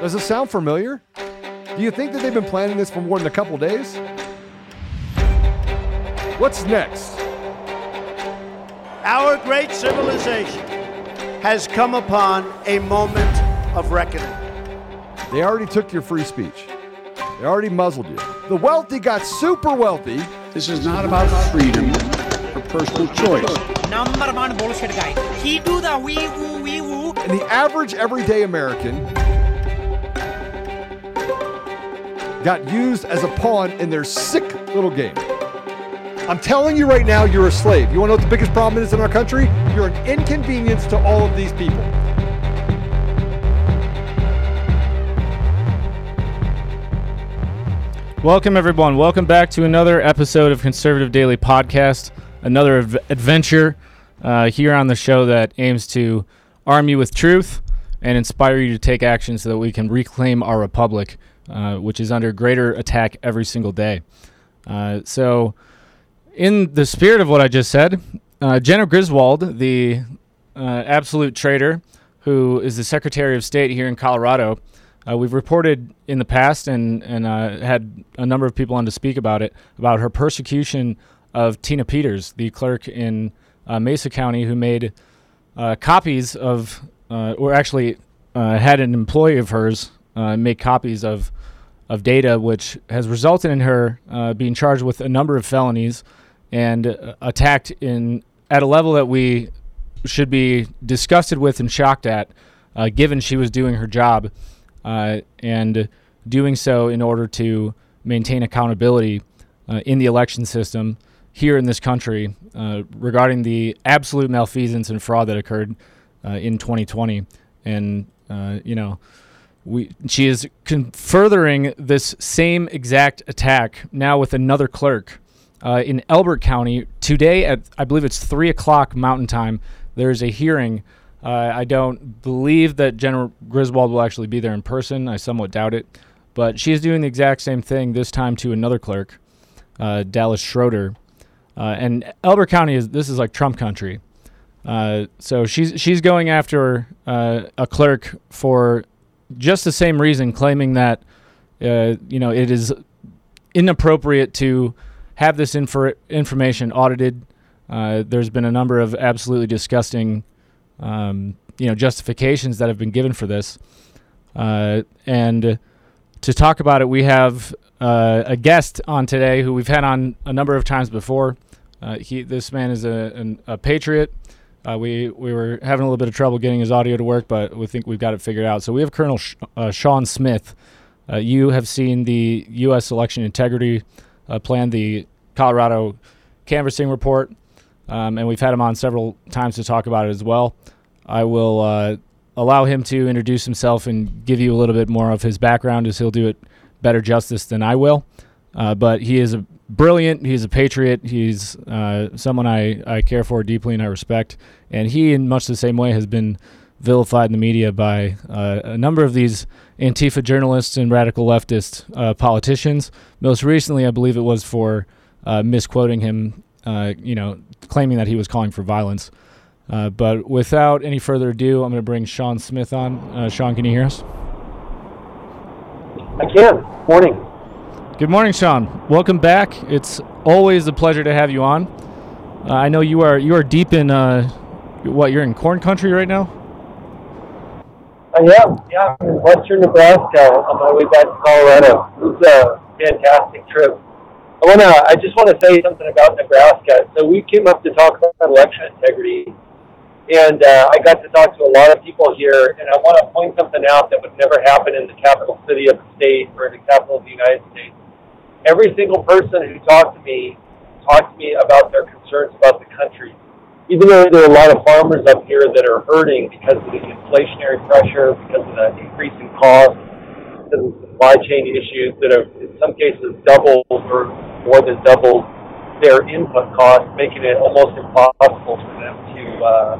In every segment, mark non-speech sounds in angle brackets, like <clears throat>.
Does it sound familiar? Do you think that they've been planning this for more than a couple days? What's next? Our great civilization has come upon a moment of reckoning. They already took your free speech. They already muzzled you. The wealthy got super wealthy. This is not about freedom or personal choice. Number one bullshit guy. He do the wee woo wee woo. And the average everyday American got used as a pawn in their sick little game. I'm telling you right now, you're a slave. You want to know what the biggest problem is in our country? You're an inconvenience to all of these people. Welcome, everyone. Welcome back to another episode of Conservative Daily Podcast, another av- adventure uh, here on the show that aims to arm you with truth and inspire you to take action so that we can reclaim our republic, uh, which is under greater attack every single day. Uh, so, in the spirit of what I just said, uh, Jena Griswold, the uh, absolute traitor who is the Secretary of State here in Colorado, uh, we've reported in the past and and uh, had a number of people on to speak about it about her persecution of Tina Peters, the clerk in uh, Mesa County, who made uh, copies of, uh, or actually uh, had an employee of hers make copies of of data, which has resulted in her being charged with a number of felonies and attacked in at a level that we should be disgusted with and shocked at, given she was doing her job uh, and doing so in order to maintain accountability uh, in the election system here in this country uh, regarding the absolute malfeasance and fraud that occurred uh, in 2020. And, uh, you know, we, she is con- furthering this same exact attack now with another clerk uh, in Elbert County. Today at, I believe it's 3 o'clock Mountain Time, there's a hearing uh, I don't believe that Jena Griswold will actually be there in person. I somewhat doubt it. But she is doing the exact same thing, this time to another clerk, uh, Dallas Schroeder. Uh, and Elbert County is this is like Trump country. Uh, so she's she's going after uh, a clerk for just the same reason, claiming that uh, you know it is inappropriate to have this infor- information audited. there's been a number of absolutely disgusting um, you know justifications that have been given for this. Uh, and to talk about it, we have uh, a guest on today who we've had on a number of times before. Uh, he, this man is a, an, a patriot. Uh, we we were having a little bit of trouble getting his audio to work, but we think we've got it figured out. So we have Colonel Sh- uh, Shawn Smith. Uh, you have seen the U.S. election integrity plan, the Colorado canvassing report um, and we've had him on several times to talk about it as well. I will uh, allow him to introduce himself and give you a little bit more of his background, as he'll do it better justice than I will. Uh, but he is a brilliant. He's a patriot. He's uh, someone I, I care for deeply and I respect. And he, in much the same way, has been vilified in the media by uh, a number of these Antifa journalists and radical leftist uh, politicians. Most recently, I believe it was for uh, misquoting him, uh, you know, claiming that he was calling for violence. Uh, but without any further ado, I'm going to bring Shawn Smith on. Shawn, can you hear us? I can. Morning. Good morning, Shawn. Welcome back. It's always a pleasure to have you on. Uh, I know you are you are deep in uh, what you're in corn country right now. I am. Yeah, I'm in western Nebraska on my way back to Colorado. It was a fantastic trip. I wanna. I just want to say something about Nebraska. So we came up to talk about election integrity, and uh, I got to talk to a lot of people here. And I want to point something out that would never happen in the capital city of the state or in the capital of the United States. Every single person who talked to me talked to me about their concerns about the country. Even though there are a lot of farmers up here that are hurting because of the inflationary pressure, because of the increase in cost, because of supply chain issues that have, in some cases, doubled or more than doubled their input costs, making it almost impossible for them to uh,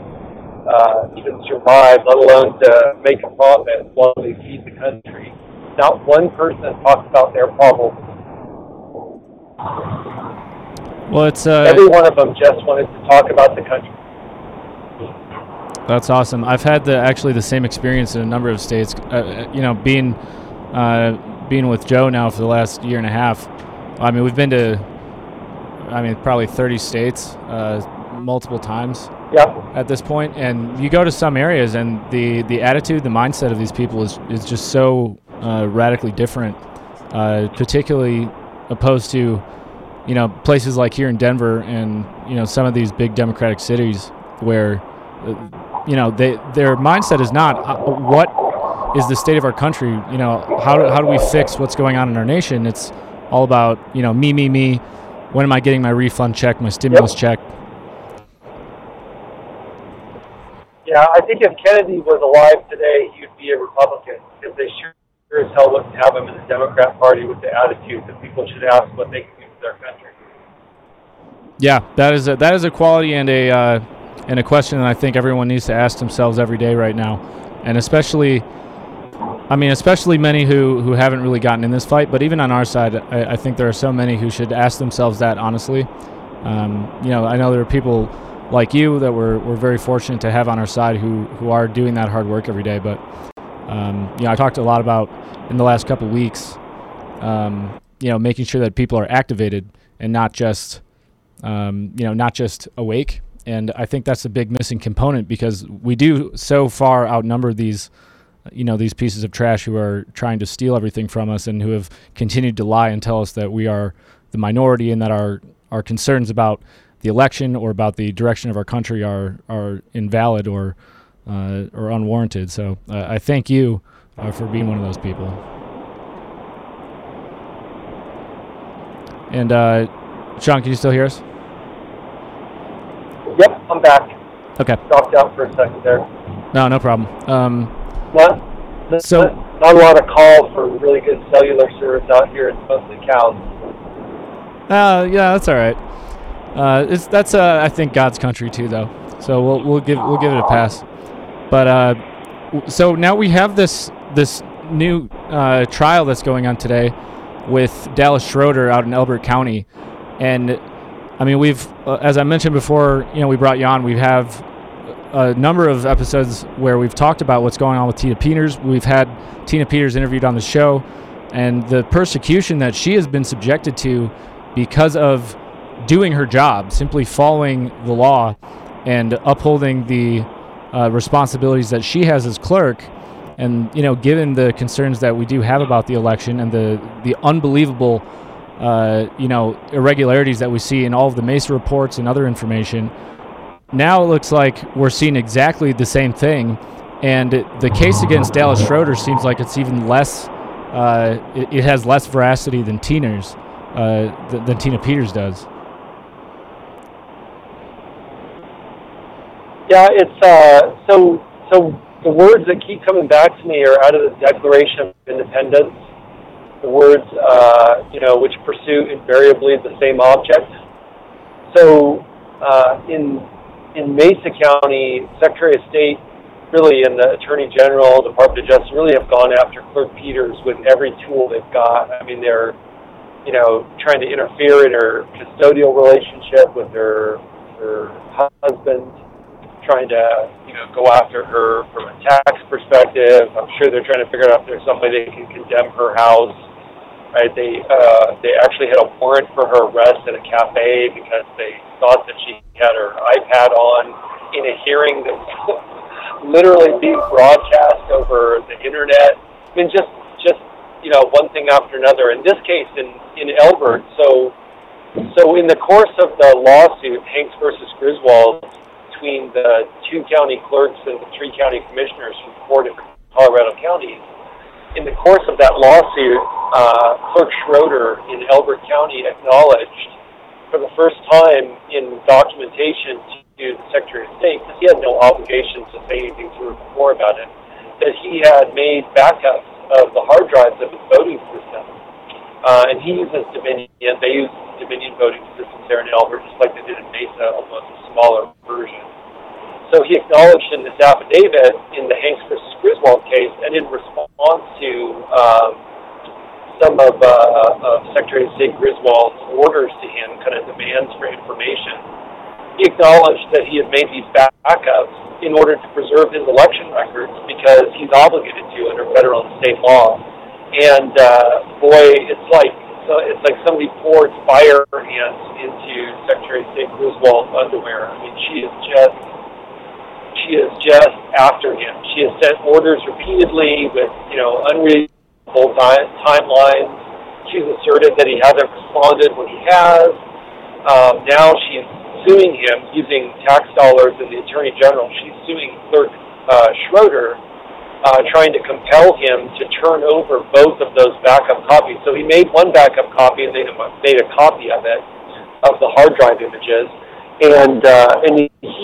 uh, even survive, let alone to make a profit while they feed the country. Not one person talks about their problems. Well, it's uh, Every one of them just wanted to talk about the country. That's awesome. I've had the actually the same experience in a number of states. Uh, you know, being uh, being with Joe now for the last year and a half. I mean, we've been to, I mean, probably 30 states, uh, multiple times Yeah. at this point. And you go to some areas, and the the attitude, the mindset of these people is is just so uh, radically different. Uh, particularly opposed to, you know, places like here in Denver and you know some of these big democratic cities where, uh, you know, they their mindset is not uh, what is the state of our country. You know, how do, how do we fix what's going on in our nation? It's all about you know me, me, me. When am I getting my refund check, my stimulus check? Yeah, I think if Kennedy was alive today, he would be a Republican because they sure as hell wouldn't have him in the Democrat Party with the attitude that people should ask what they can do for their country. Yeah, that is a, that is a quality and a uh, and a question that I think everyone needs to ask themselves every day right now, and especially, I mean, especially many who who haven't really gotten in this fight. But even on our side, I, I think there are so many who should ask themselves that honestly. Um, you know, I know there are people like you that we're we're very fortunate to have on our side who who are doing that hard work every day. But um, you know, I talked a lot about in the last couple weeks. Um, you know, making sure that people are activated and not just um, you know, not just awake. And I think that's a big missing component because we do so far outnumber these, you know, these pieces of trash who are trying to steal everything from us and who have continued to lie and tell us that we are the minority and that our our concerns about the election or about the direction of our country are are invalid or uh, or unwarranted. So uh, I thank you uh, for being one of those people. And uh, Shawn, can you still hear us? Yep, I'm back. Okay. Dropped out for a second there. No, no problem. Um, Not, not, So- not a lot of calls for really good cellular service out here. It's mostly cows. uh, yeah, that's all right. Uh, it's that's uh, I think God's country too, though. So we'll we'll give we'll give it a pass. But uh, so now we have this this new uh, trial that's going on today with Dallas Schroeder out in Elbert County, and I mean we've uh, as I mentioned before, you know we brought you on. We have a number of episodes where we've talked about what's going on with Tina Peters. We've had Tina Peters interviewed on the show, and the persecution that she has been subjected to because of doing her job, simply following the law and upholding the uh, responsibilities that she has as clerk. And you know, given the concerns that we do have about the election and the the unbelievable, uh, you know, irregularities that we see in all of the Mesa reports and other information, now it looks like we're seeing exactly the same thing. And the case against Dallas Schroeder seems like it's even less. Uh, it, it has less veracity than Tina's, uh, th- than Tina Peters does. Yeah, it's uh, so so. The words that keep coming back to me are out of the Declaration of Independence. The words, uh, you know, which pursue invariably the same object. So, uh, in in Mesa County, Secretary of State, really, and the Attorney General, Department of Justice, really have gone after Clerk Peters with every tool they've got. I mean, they're, you know, trying to interfere in her custodial relationship with her her husband trying to you know go after her from a tax perspective. I'm sure they're trying to figure out if there's somebody that can condemn her house. Right? They uh, they actually had a warrant for her arrest at a cafe because they thought that she had her iPad on in a hearing that was <laughs> literally being broadcast over the internet. I mean, just just you know one thing after another. In this case, in in Elbert, so so in the course of the lawsuit, Hanks versus Griswold, between the two county clerks and the three county commissioners from four different Colorado counties. In the course of that lawsuit, uh, Clerk Schroeder in Elbert County acknowledged for the first time in documentation to the Secretary of State, because he had no obligation to say anything to her before about it, that he had made backups of the hard drives of his voting system. Uh, and he uses Dominion. They use Dominion voting systems there in Elbert, just like they did in Mesa, almost smaller version. So he acknowledged in this affidavit in the Hanks versus Griswold case, and in response to um, some of, uh, of Secretary of State Griswold's orders to him, kind of demands for information, he acknowledged that he had made these backups in order to preserve his election records because he's obligated to under federal and state law. And uh, boy, it's like so it's like somebody poured fire ants into Secretary of State Griswold's underwear. I mean, she is just she is just after him. She has sent orders repeatedly with you know unreasonable time, timelines. She's asserted that he hasn't responded when he has. Um, now she's suing him using tax dollars and the Attorney General. She's suing Clerk uh, Schroeder uh, trying to compel him to turn over both of those backup copies. So he made one backup copy and then made a copy of it, of the hard drive images, and uh, and he,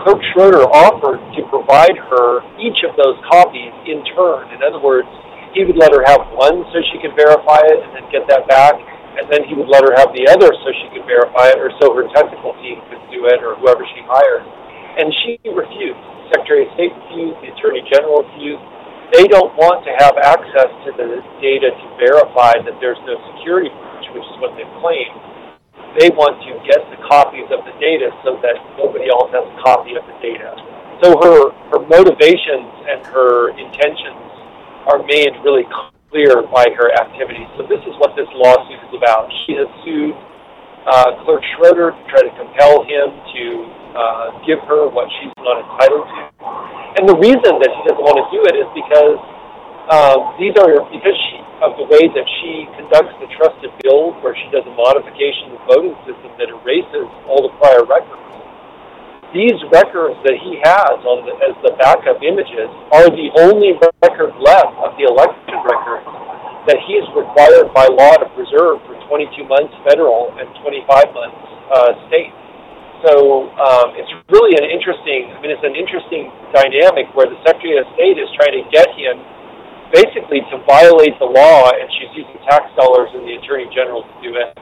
Clerk Schroeder offered to provide her each of those copies in turn. In other words, he would let her have one so she could verify it and then get that back, and then he would let her have the other so she could verify it, or so her technical team could do it, or whoever she hired. And she refused. Secretary of State refused, the Attorney General refused. They don't want to have access to the data to verify that there's no security breach, which is what they claim. They want to get the copies of the data so that nobody else has a copy of the data. So her, her motivations and her intentions are made really clear by her activities. So this is what this lawsuit is about. She has sued uh, Clerk Schroeder to try to compel him to uh, give her what she's not entitled to. And the reason that she doesn't want to do it is because um, these are because she, of the way that she conducts the trusted build, where she does a modification of the voting system that erases all the prior records. These records that he has on the, as the backup images are the only record left of the election records that he is required by law to preserve for 22 months federal and 25 months uh, state. So um, it's really an interesting. I mean, it's an interesting dynamic where the Secretary of State is trying to get him basically to violate the law, and she's using tax dollars and the Attorney General to do it.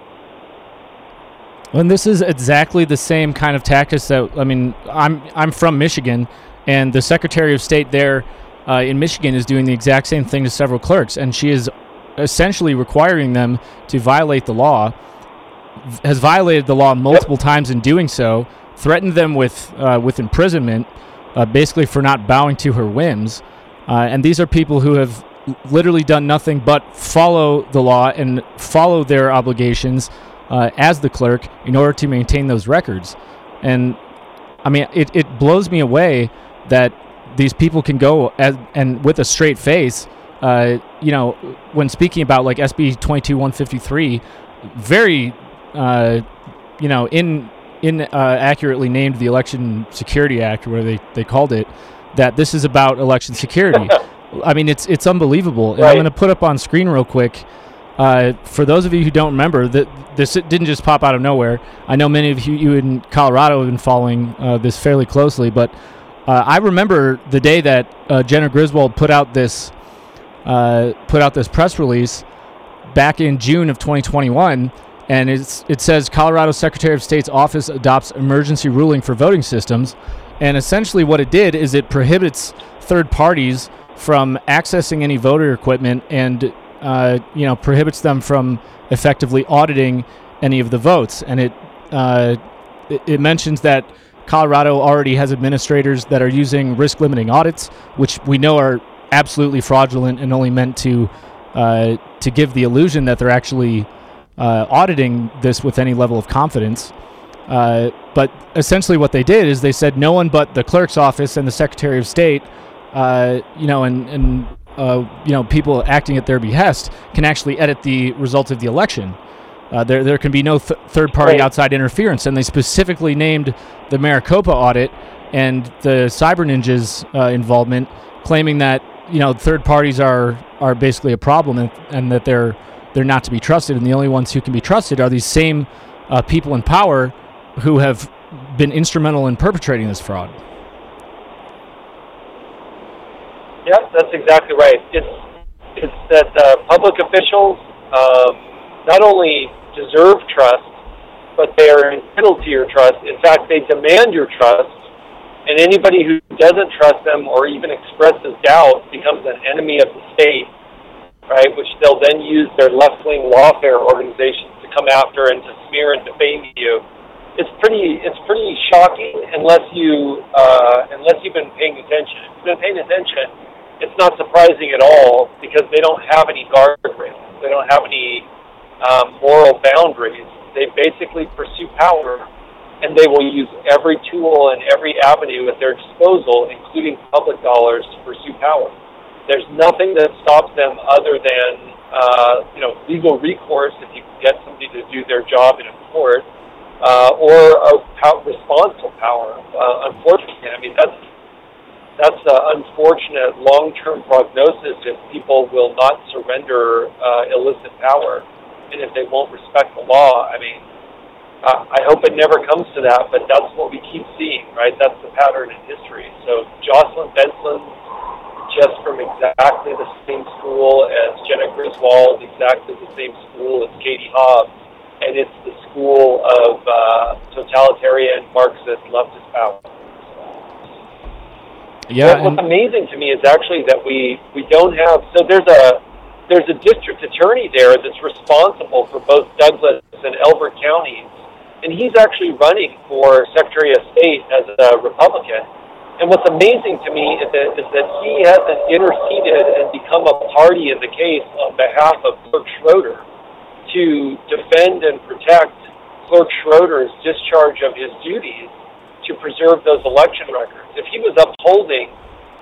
And this is exactly the same kind of tactics that I mean. I'm I'm from Michigan, and the Secretary of State there uh, in Michigan is doing the exact same thing to several clerks, and she is essentially requiring them to violate the law has violated the law multiple times in doing so, threatened them with uh, with imprisonment, uh, basically for not bowing to her whims. Uh, and these are people who have literally done nothing but follow the law and follow their obligations uh, as the clerk in order to maintain those records. And I mean, it, it blows me away that these people can go as, and with a straight face, uh, you know, when speaking about like SB 22153, very uh, you know, in in uh, accurately named the Election Security Act, where they, they called it, that this is about election security. <laughs> I mean, it's it's unbelievable. And I'm going to put up on screen real quick. Uh, for those of you who don't remember, that this didn't just pop out of nowhere. I know many of you, you in Colorado have been following uh, this fairly closely, but uh, I remember the day that uh, Jena Griswold put out this uh, put out this press release back in June of 2021 and it says Colorado Secretary of State's office adopts emergency ruling for voting systems. And essentially, what it did is it prohibits third parties from accessing any voter equipment and uh, you know prohibits them from effectively auditing any of the votes. And it, uh, it, it mentions that Colorado already has administrators that are using risk limiting audits, which we know are absolutely fraudulent and only meant to uh, to give the illusion that they're actually uh, auditing this with any level of confidence. Uh, but essentially, what they did is they said no one but the clerk's office and the Secretary of State, uh, you know, and, and uh, you know, people acting at their behest can actually edit the results of the election. Uh, there, there can be no th- third-party outside interference, and they specifically named the Maricopa audit and the Cyber Ninjas uh, involvement, claiming that you know third parties are are basically a problem and, and that they're they're not to be trusted, and the only ones who can be trusted are these same uh, people in power who have been instrumental in perpetrating this fraud. Yeah, that's exactly right. It's it's that uh, public officials um, not only deserve trust, but they are entitled to your trust. In fact, they demand your trust, and anybody who doesn't trust them or even expresses doubt becomes an enemy of the state right? Which they'll then use their left wing lawfare organizations to come after and to smear and defame you. it's pretty it's pretty shocking unless you uh, unless you've been paying attention. If you've been paying attention, it's not surprising at all because they don't have any guardrails. They don't have any um, moral boundaries. They basically pursue power, and they will use every tool and every avenue at their disposal, including public dollars, to pursue power. There's nothing that stops them other than uh, you know legal recourse if you get somebody to do their job in a court uh, or a pow- responsible power. Uh, unfortunately, I mean that's that's an unfortunate long-term prognosis if people will not surrender uh, illicit power, and if they won't respect the law. I mean, uh, I hope it never comes to that, but that's what we keep seeing, right? That's the pattern in history. So Jocelyn Benson, just from exactly the same school as Jena Griswold, exactly the same school as Katie Hobbs and it's the school of uh, totalitarian Marxist leftist power. Yeah, What- what's amazing to me is actually that we we don't have. So there's a there's a district attorney there that's responsible for both Douglas and Elbert counties, and he's actually running for Secretary of State as a Republican. And what's amazing to me is that, is that he hasn't interceded and become a party in the case on behalf of Clerk Schroeder to defend and protect Clerk Schroeder's discharge of his duties to preserve those election records. If he was upholding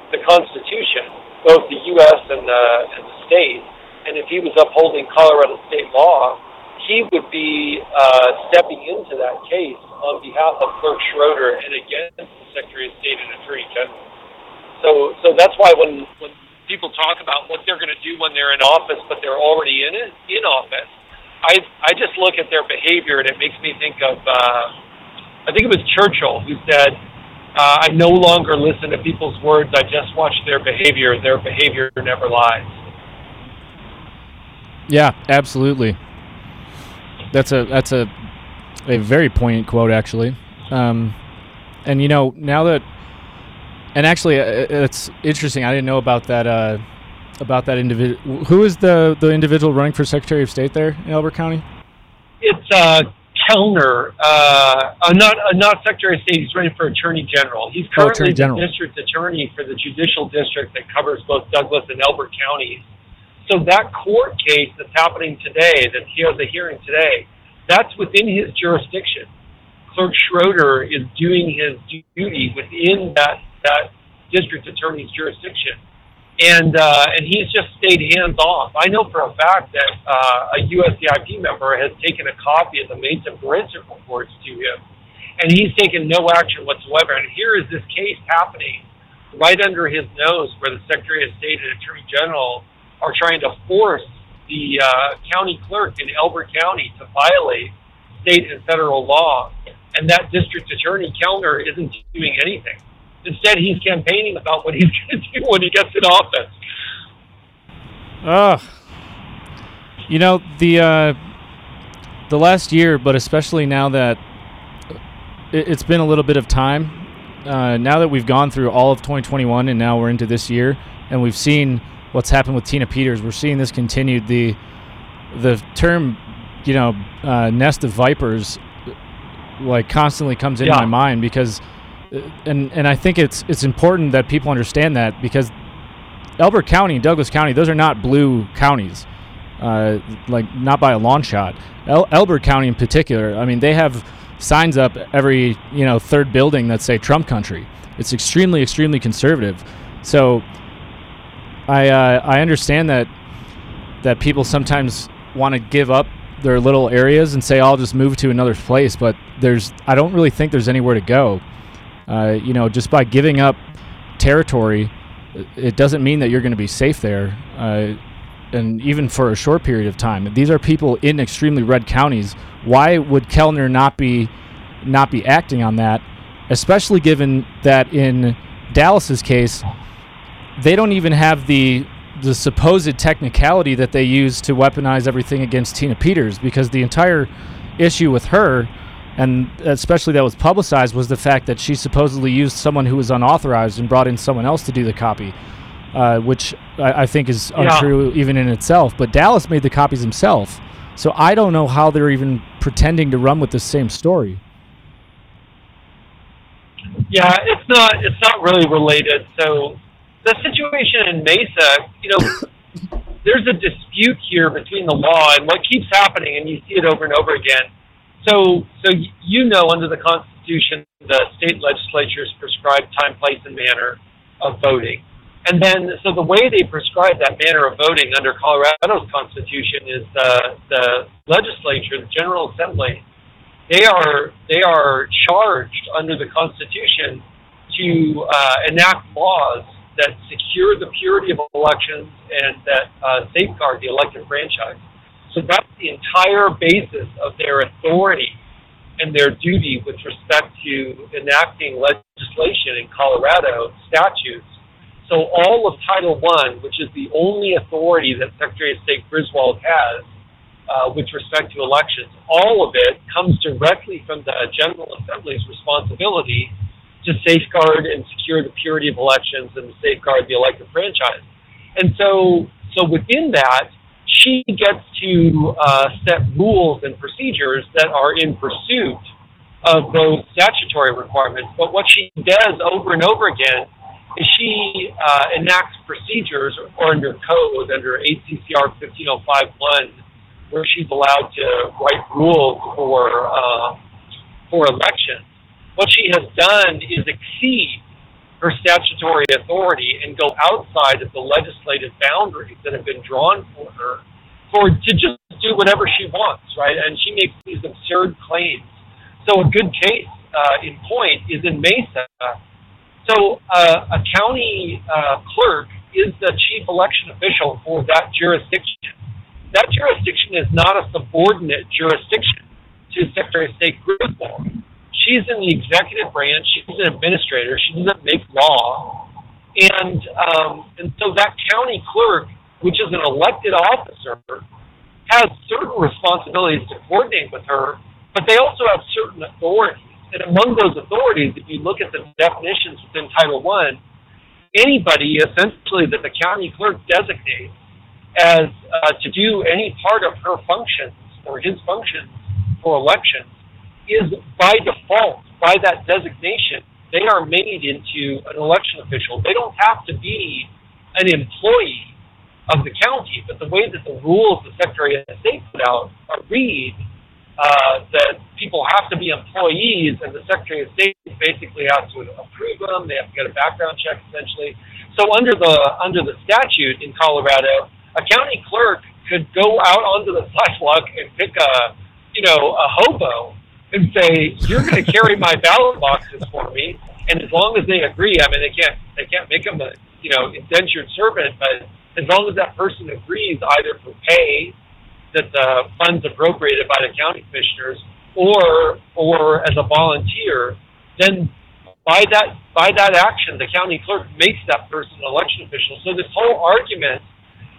the Constitution, both the U.S. and the, and the state, and if he was upholding Colorado state law, he would be uh, stepping into that case on behalf of Clerk Schroeder and against the Secretary of State and Attorney General. So, so that's why when when people talk about what they're going to do when they're in office, but they're already in it in office, I I just look at their behavior and it makes me think of uh, I think it was Churchill who said, uh, "I no longer listen to people's words. I just watch their behavior. Their behavior never lies." Yeah, absolutely. That's a that's a a very poignant quote actually. Um, and you know now that and actually uh, it's interesting. I didn't know about that uh, about that individual. Who is the the individual running for Secretary of State there in Elbert County? It's uh, Kellner, uh, uh, not uh, not Secretary of State. He's running for Attorney General. He's Oh, currently Attorney General. the district attorney for the judicial district that covers both Douglas and Elbert counties. So that court case that's happening today, that he has a hearing today, that's within his jurisdiction. Clerk Schroeder is doing his duty within that that district attorney's jurisdiction, and uh, and he's just stayed hands off. I know for a fact that uh, a USEIP member has taken a copy of the Mesa forensic reports to him, and he's taken no action whatsoever. And here is this case happening right under his nose, where the Secretary of State and Attorney General are trying to force the uh, county clerk in Elbert County to violate state and federal law, and that district attorney Kellner isn't doing anything. Instead, he's campaigning about what he's <laughs> going to do when he gets in office. Ugh. You know the uh, the last year, but especially now that it, it's been a little bit of time. Uh, now that we've gone through all of 2021 and now we're into this year, and we've seen what's happened with Tina Peters, we're seeing this continued. The the term, you know, uh, nest of vipers, like constantly comes into Yeah. my mind because, uh, and and I think it's it's important that people understand that because Elbert County and Douglas County, those are not blue counties, uh, like not by a long shot. El- Elbert County in particular, I mean, they have signs up every you know third building that say Trump country. It's extremely, extremely conservative. So I uh, I understand that that people sometimes want to give up their little areas and say I'll just move to another place, but there's I don't really think there's anywhere to go. Uh, you know, just by giving up territory it doesn't mean that you're going to be safe there, uh, and even for a short period of time. These are people in extremely red counties. Why would Kellner not be not be acting on that, especially given that in Dallas's case, they don't even have the the supposed technicality that they use to weaponize everything against Tina Peters because the entire issue with her and especially that was publicized was the fact that she supposedly used someone who was unauthorized and brought in someone else to do the copy, uh, which I, I think is Yeah. untrue even in itself. But Dallas made the copies himself, so I don't know how they're even pretending to run with the same story. Yeah, it's not. It's not really related. So, the situation in Mesa, you know, <laughs> there's a dispute here between the law and what keeps happening, and you see it over and over again. So, so you know, under the Constitution, the state legislatures prescribe time, place, and manner of voting. And then, so the way they prescribe that manner of voting under Colorado's Constitution is the the legislature, the General Assembly, they are they are charged under the Constitution to uh, enact laws that secure the purity of elections and that uh, safeguard the elected franchise. So that's the entire basis of their authority and their duty with respect to enacting legislation in Colorado statutes. So all of Title I, which is the only authority that Secretary of State Griswold has uh, with respect to elections, all of it comes directly from the General Assembly's responsibility to safeguard and secure the purity of elections and to safeguard the elected franchise. And so, so within that, she gets to uh, set rules and procedures that are in pursuit of those statutory requirements. But what she does over and over again is she uh, enacts procedures or under code, under ACCR 15051, where she's allowed to write rules for, uh, for elections. What she has done is exceed her statutory authority and go outside of the legislative boundaries that have been drawn for her for to just do whatever she wants, right? And she makes these absurd claims. So a good case uh, in point is in Mesa. So uh, a county uh, clerk is the chief election official for that jurisdiction. That jurisdiction is not a subordinate jurisdiction to Secretary of State Griswold she's in the executive branch. She's an administrator. She doesn't make law, and um, and so that county clerk, which is an elected officer, has certain responsibilities to coordinate with her, but they also have certain authorities. And among those authorities, if you look at the definitions within Title One, anybody essentially that the county clerk designates as uh, to do any part of her functions or his functions for elections is by default, by that designation, they are made into an election official. They don't have to be an employee of the county, but the way that the rules the Secretary of State put out read uh, that people have to be employees, and the Secretary of State basically has to approve them. They have to get a background check, essentially. So under the under the statute in Colorado, a county clerk could go out onto the sidewalk and pick a you know a hobo and say, "You're going to carry my ballot boxes for me." And as long as they agree, I mean, they can't they can't make them a you know indentured servant, but as long as that person agrees, either for pay that the funds appropriated by the county commissioners, or or as a volunteer, then by that by that action, the county clerk makes that person an election official. So this whole argument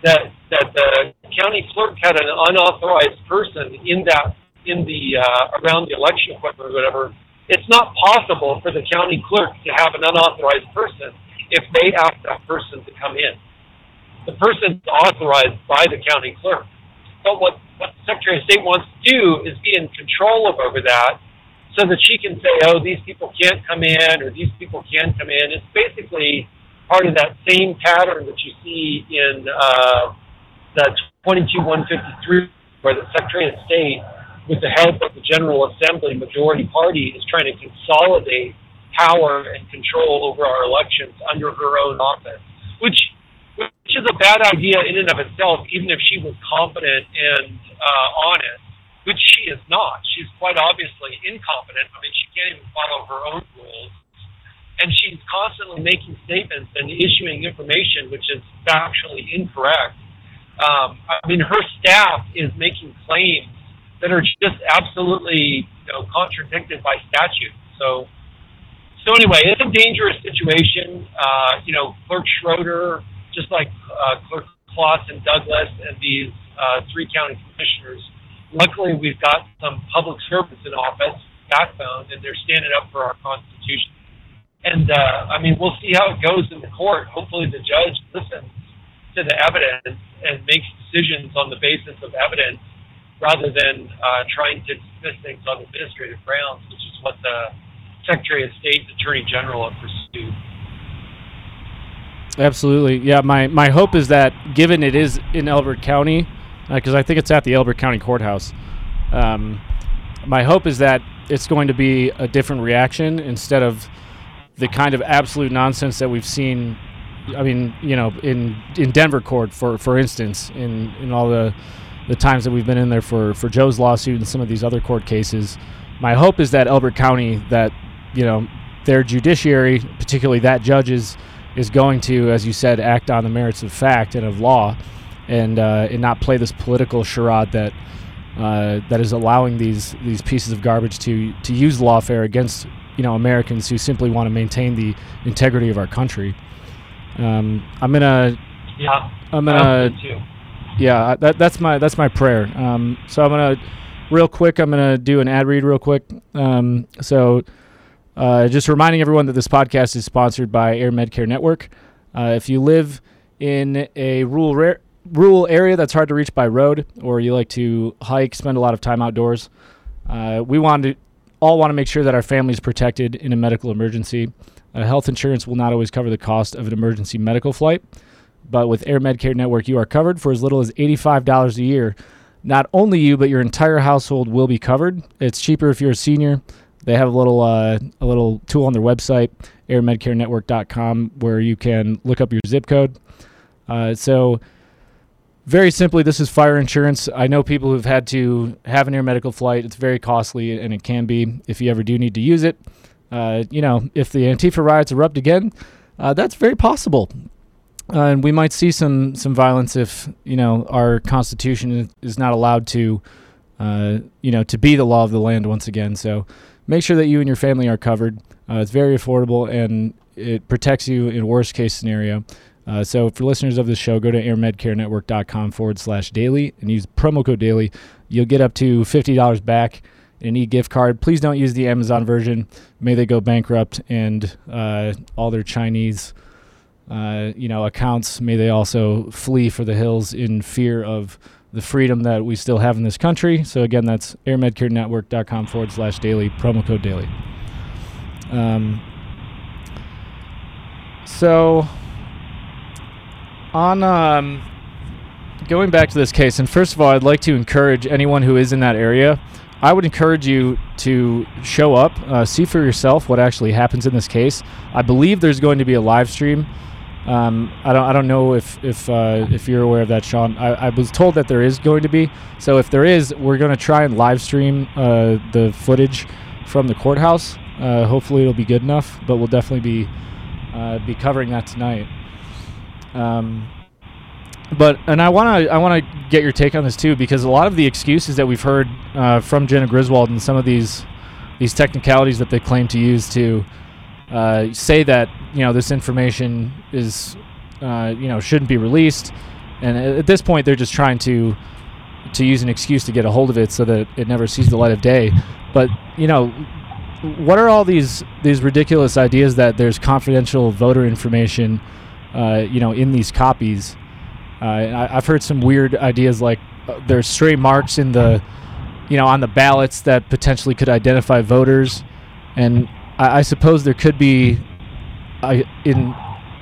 that that the county clerk had an unauthorized person in that in the uh, around the election equipment or whatever, it's not possible for the county clerk to have an unauthorized person if they ask that person to come in. The person's authorized by the county clerk. But what, what the Secretary of State wants to do is be in control of over that so that she can say, oh, these people can't come in or these people can come in. It's basically part of that same pattern that you see in uh, the 22153 where the Secretary of State with the help of the General Assembly majority party, is trying to consolidate power and control over our elections under her own office, which which is a bad idea in and of itself, even if she was competent and uh, honest, which she is not. She's quite obviously incompetent. I mean, she can't even follow her own rules. And she's constantly making statements and issuing information which is factually incorrect. Um, I mean, her staff is making claims that are just absolutely you know, contradicted by statute. So, so anyway, it's a dangerous situation. Uh, you know, Clerk Schroeder, just like uh, Clerk Klotz and Douglas and these uh, three county commissioners. Luckily, we've got some public servants in office, backbone, and they're standing up for our Constitution. And uh, I mean, we'll see how it goes in the court. Hopefully, the judge listens to the evidence and makes decisions on the basis of evidence rather than uh, trying to dismiss things on administrative grounds, which is what the Secretary of State and Attorney General have pursued. Absolutely, yeah. My my hope is that given it is in Elbert County, because uh, I think it's at the Elbert County Courthouse. Um, my hope is that it's going to be a different reaction instead of the kind of absolute nonsense that we've seen. I mean, you know, in in Denver court, for for instance, in in all the the times that we've been in there for for Joe's lawsuit and some of these other court cases. My hope is that Elbert County, that you know, their judiciary, particularly that judges, is going to, as you said, act on the merits of fact and of law, and uh, and not play this political charade that uh, that is allowing these these pieces of garbage to to use lawfare against you know Americans who simply want to maintain the integrity of our country. Um, I'm gonna. Yeah. I'm gonna. Yeah, that, that's my that's my prayer. Um, so I'm gonna real quick. I'm gonna do an ad read real quick. Um, so. Uh, just reminding everyone that this podcast is sponsored by Air Medcare Network. Uh, if you live in a rural ra- rural area that's hard to reach by road, or you like to hike, spend a lot of time outdoors, uh, we want to all want to make sure that our family is protected in a medical emergency. Uh, health insurance will not always cover the cost of an emergency medical flight, but with Air Medcare Network, you are covered for as little as $85 a year. Not only you, but your entire household will be covered. It's cheaper if you're a senior. They have a little uh, a little tool on their website, airmedcarenetwork.com, where you can look up your zip code. Uh, so very simply, this is fire insurance. I know people who've had to have an air medical flight. It's very costly, and it can be if you ever do need to use it. Uh, you know, if the Antifa riots erupt again, uh, that's very possible. Uh, and we might see some some violence if you know our constitution is not allowed to, uh, you know, to be the law of the land once again. So make sure that you and your family are covered. Uh, it's very affordable and it protects you in worst case scenario. Uh, so for listeners of this show, go to airmedcarenetwork.com forward slash daily and use promo code daily. You'll get up to $50 back in an e-gift card. Please don't use the Amazon version. May they go bankrupt and uh, all their Chinese, uh, you know, accounts. May they also flee for the hills in fear of the freedom that we still have in this country. So again, that's airmedcarenetwork.com forward slash daily, promo code daily. Um, so on um, going back to this case, and first of all, I'd like to encourage anyone who is in that area. I would encourage you to show up, uh, see for yourself what actually happens in this case. I believe there's going to be a live stream. Um, I don't. I don't know if if uh, if you're aware of that, Shawn. I, I, was told that there is going to be. So if there is, we're going to try and live stream uh, the footage from the courthouse. Uh, hopefully, it'll be good enough. But we'll definitely be uh, be covering that tonight. Um, but and I want to I want to get your take on this too because a lot of the excuses that we've heard uh, from Jena Griswold and some of these these technicalities that they claim to use to uh, say that you know this information is uh, you know shouldn't be released, and at this point they're just trying to to use an excuse to get a hold of it so that it never sees the light of day. But you know, what are all these these ridiculous ideas that there's confidential voter information? uh, you know, in these copies. Uh, I, have heard some weird ideas like uh, there's stray marks in the, you know, on the ballots that potentially could identify voters, and I, I suppose there could be, I, in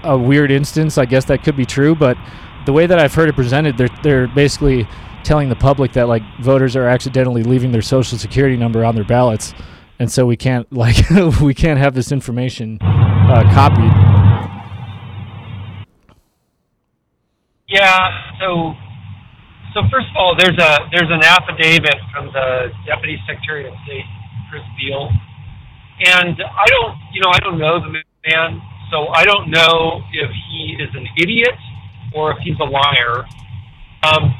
a weird instance, I guess that could be true. But the way that I've heard it presented, they're they're basically telling the public that like voters are accidentally leaving their social security number on their ballots, and so we can't <laughs> like we can't have this information uh, copied. Yeah. So, so first of all, there's a there's an affidavit from the Deputy Secretary of State, Chris Beall, and I don't, you know, I don't know the man, so I don't know if he is an idiot or if he's a liar. Um,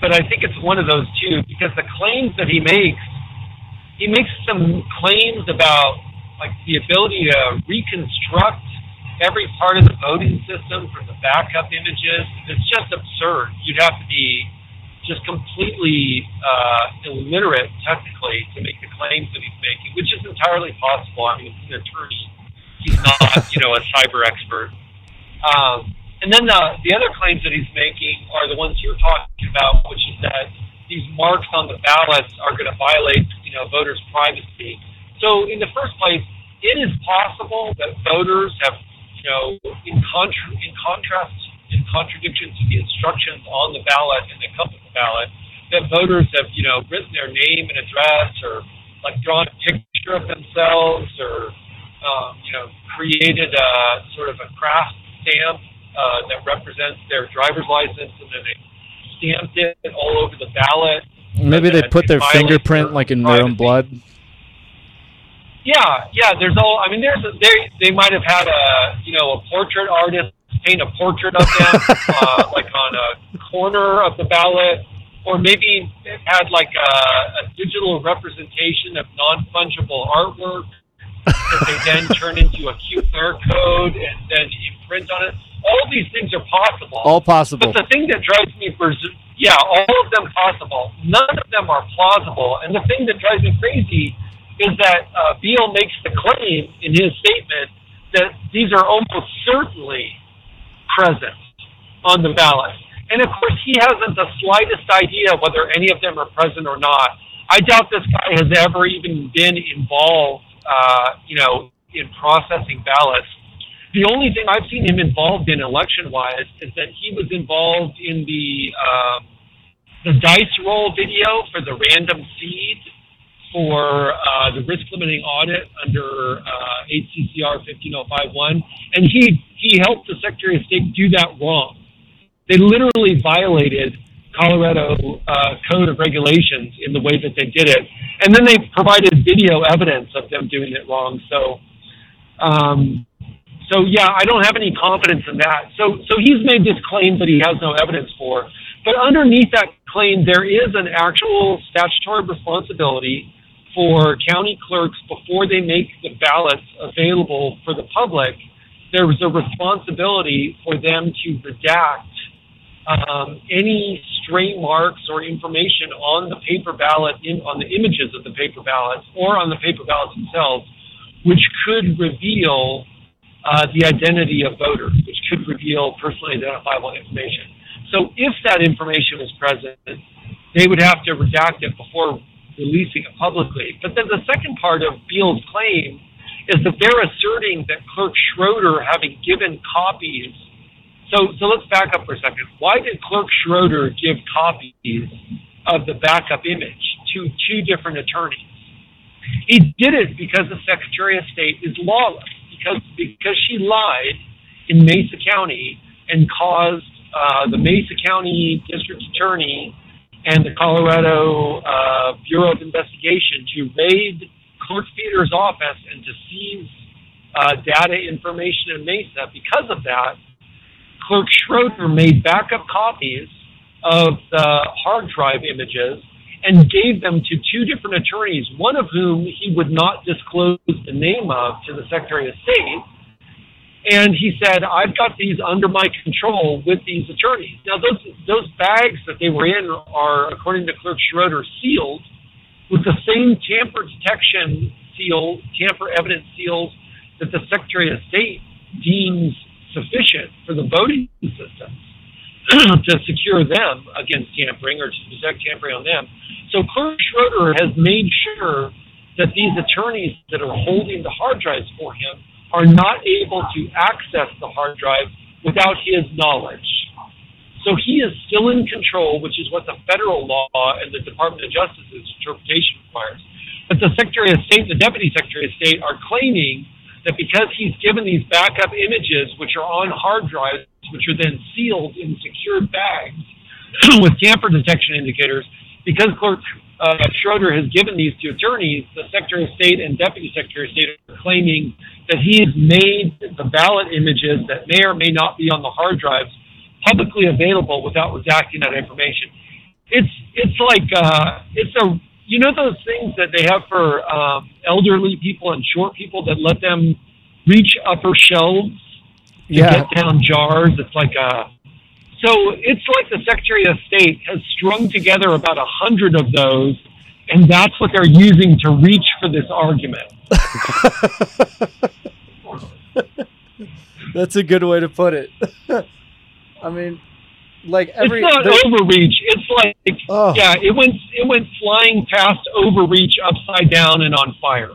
but I think it's one of those two because the claims that he makes, he makes some claims about like the ability to reconstruct every part of the voting system from the backup images. It's just absurd. You'd have to be just completely uh, illiterate technically to make the claims that he's making, which is entirely possible. I mean, he's an attorney. He's not, you know, a cyber expert. Um, and then the, the other claims that he's making are the ones you're talking about, which is that these marks on the ballots are going to violate, you know, voters' privacy. So in the first place, it is possible that voters have, you know, in, contra- in contrast, in contradiction to the instructions on the ballot and that come with the ballot, that voters have, you know, written their name and address or like drawn a picture of themselves or, um, you know, created a sort of a craft stamp uh, that represents their driver's license and then they stamped it all over the ballot. Maybe they put it their fingerprint like in their own blood. Yeah, yeah. There's all. I mean, there's a, they they might have had a you know a portrait artist paint a portrait of them <laughs> uh, like on a corner of the ballot, or maybe it had like a, a digital representation of non fungible artwork that they then turn into a QR code and then imprint on it. All these things are possible. All possible. But the thing that drives me berserk, yeah, all of them possible. None of them are plausible. And the thing that drives me crazy is that uh, Beall makes the claim in his statement that these are almost certainly present on the ballot. And of course, he hasn't the slightest idea whether any of them are present or not. I doubt this guy has ever even been involved, uh, you know, in processing ballots. The only thing I've seen him involved in election-wise is that he was involved in the um, the dice roll video for the random seed for uh, the risk limiting audit under uh, 8 CCR 15051, and he he helped the Secretary of State do that wrong. They literally violated Colorado uh, Code of Regulations in the way that they did it, and then they provided video evidence of them doing it wrong. So. Um, so yeah, I don't have any confidence in that. So so he's made this claim that he has no evidence for. But underneath that claim, there is an actual statutory responsibility for county clerks before they make the ballots available for the public. There is a responsibility for them to redact um, any stray marks or information on the paper ballot, in, on the images of the paper ballots, or on the paper ballots themselves, which could reveal uh, the identity of voters, which could reveal personally identifiable information. So if that information is present, they would have to redact it before releasing it publicly. But then the second part of Beall's claim is that they're asserting that Clerk Schroeder, having given copies, so so let's back up for a second. Why did Clerk Schroeder give copies of the backup image to two different attorneys? He did it because the Secretary of State is lawless because because she lied in Mesa County and caused uh, the Mesa County District Attorney and the Colorado uh, Bureau of Investigation to raid Clerk Peter's office and to seize uh, data information in Mesa. Because of that, Clerk Schroeder made backup copies of the hard drive images and gave them to two different attorneys, one of whom he would not disclose the name of to the Secretary of State. And he said, I've got these under my control with these attorneys. Now, those, those bags that they were in are, according to Clerk Schroeder, sealed with the same tamper detection seal, tamper evidence seals that the Secretary of State deems sufficient for the voting systems <clears throat> to secure them against tampering or to detect tampering on them. So Clerk Schroeder has made sure that these attorneys that are holding the hard drives for him are not able to access the hard drive without his knowledge. So he is still in control, which is what the federal law and the Department of Justice's interpretation requires. But the Secretary of State and the Deputy Secretary of State are claiming that because he's given these backup images, which are on hard drives, which are then sealed in secured bags <clears throat> with tamper detection indicators, because Clerk uh, Schroeder has given these to attorneys, the Secretary of State and Deputy Secretary of State are claiming that he has made the ballot images that may or may not be on the hard drives publicly available without redacting that information. It's it's like uh, it's a you know those things that they have for um, elderly people and short people that let them reach upper shelves to Yeah. get down jars. It's like a so it's like the Secretary of State has strung together about a hundred of those, and that's what they're using to reach for this argument. <laughs> That's a good way to put it. <laughs> I mean, like every it's not overreach. It's like Oh. yeah, it went it went flying past overreach, upside down, and on fire.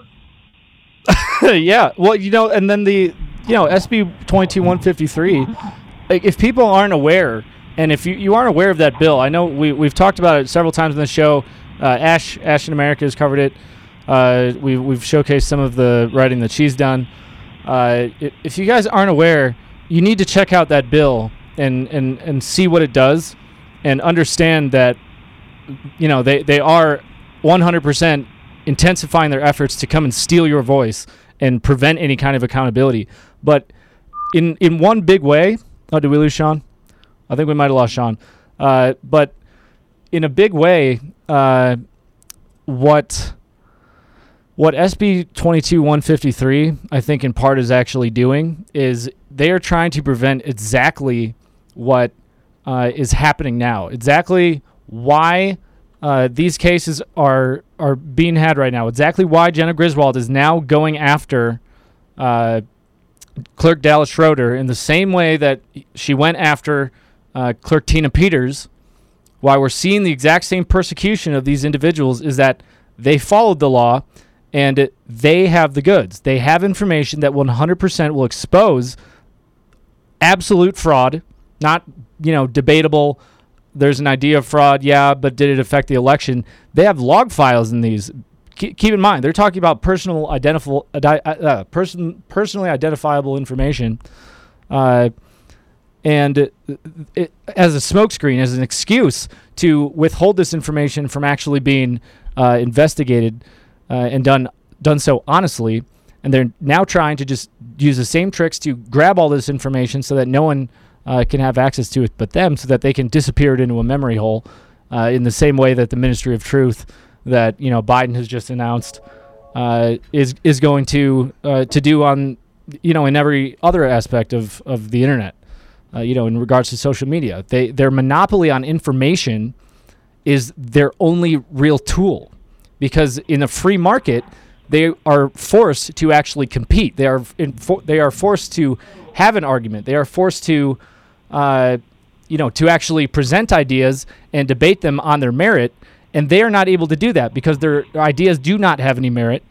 <laughs> yeah. Well, you know, and then the you know SB twenty two one fifty three. Like, if people aren't aware, and if you, you aren't aware of that bill, I know we we've talked about it several times in the show. Uh, Ashe Ashe in America has covered it. Uh, we we've showcased some of the writing that she's done. Uh, if you guys aren't aware, you need to check out that bill and and and see what it does, and understand that you know they they are 100% intensifying their efforts to come and steal your voice and prevent any kind of accountability. But in in one big way, oh, did we lose Shawn? I think we might have lost Shawn. Uh, but in a big way, uh, what what SB 22153 I think in part is actually doing is they are trying to prevent exactly what uh, is happening now. Exactly why uh, these cases are are being had right now. Exactly why Jena Griswold is now going after uh, Clerk Dallas Schroeder in the same way that she went after uh, Clerk Tina Peters. Why we're seeing the exact same persecution of these individuals is that they followed the law and it, they have the goods. They have information that 100% will expose absolute fraud, not you know debatable. There's an idea of fraud, yeah, but did it affect the election? They have log files in these. Keep, in mind, they're talking about personal identifiable, uh, person, personally identifiable information, uh, and it, it, as a smokescreen, as an excuse to withhold this information from actually being uh, investigated uh, and done done so honestly. And they're now trying to just use the same tricks to grab all this information so that no one uh, can have access to it but them, so that they can disappear it into a memory hole. Uh, in the same way that the Ministry of Truth, that you know Biden has just announced, uh, is is going to uh, to do on you know in every other aspect of of the internet. Uh, you know, in regards to social media, they their monopoly on information is their only real tool because in a free market they are forced to actually compete they are they are forced to have an argument they are forced to uh, you know to actually present ideas and debate them on their merit and they are not able to do that because their ideas do not have any merit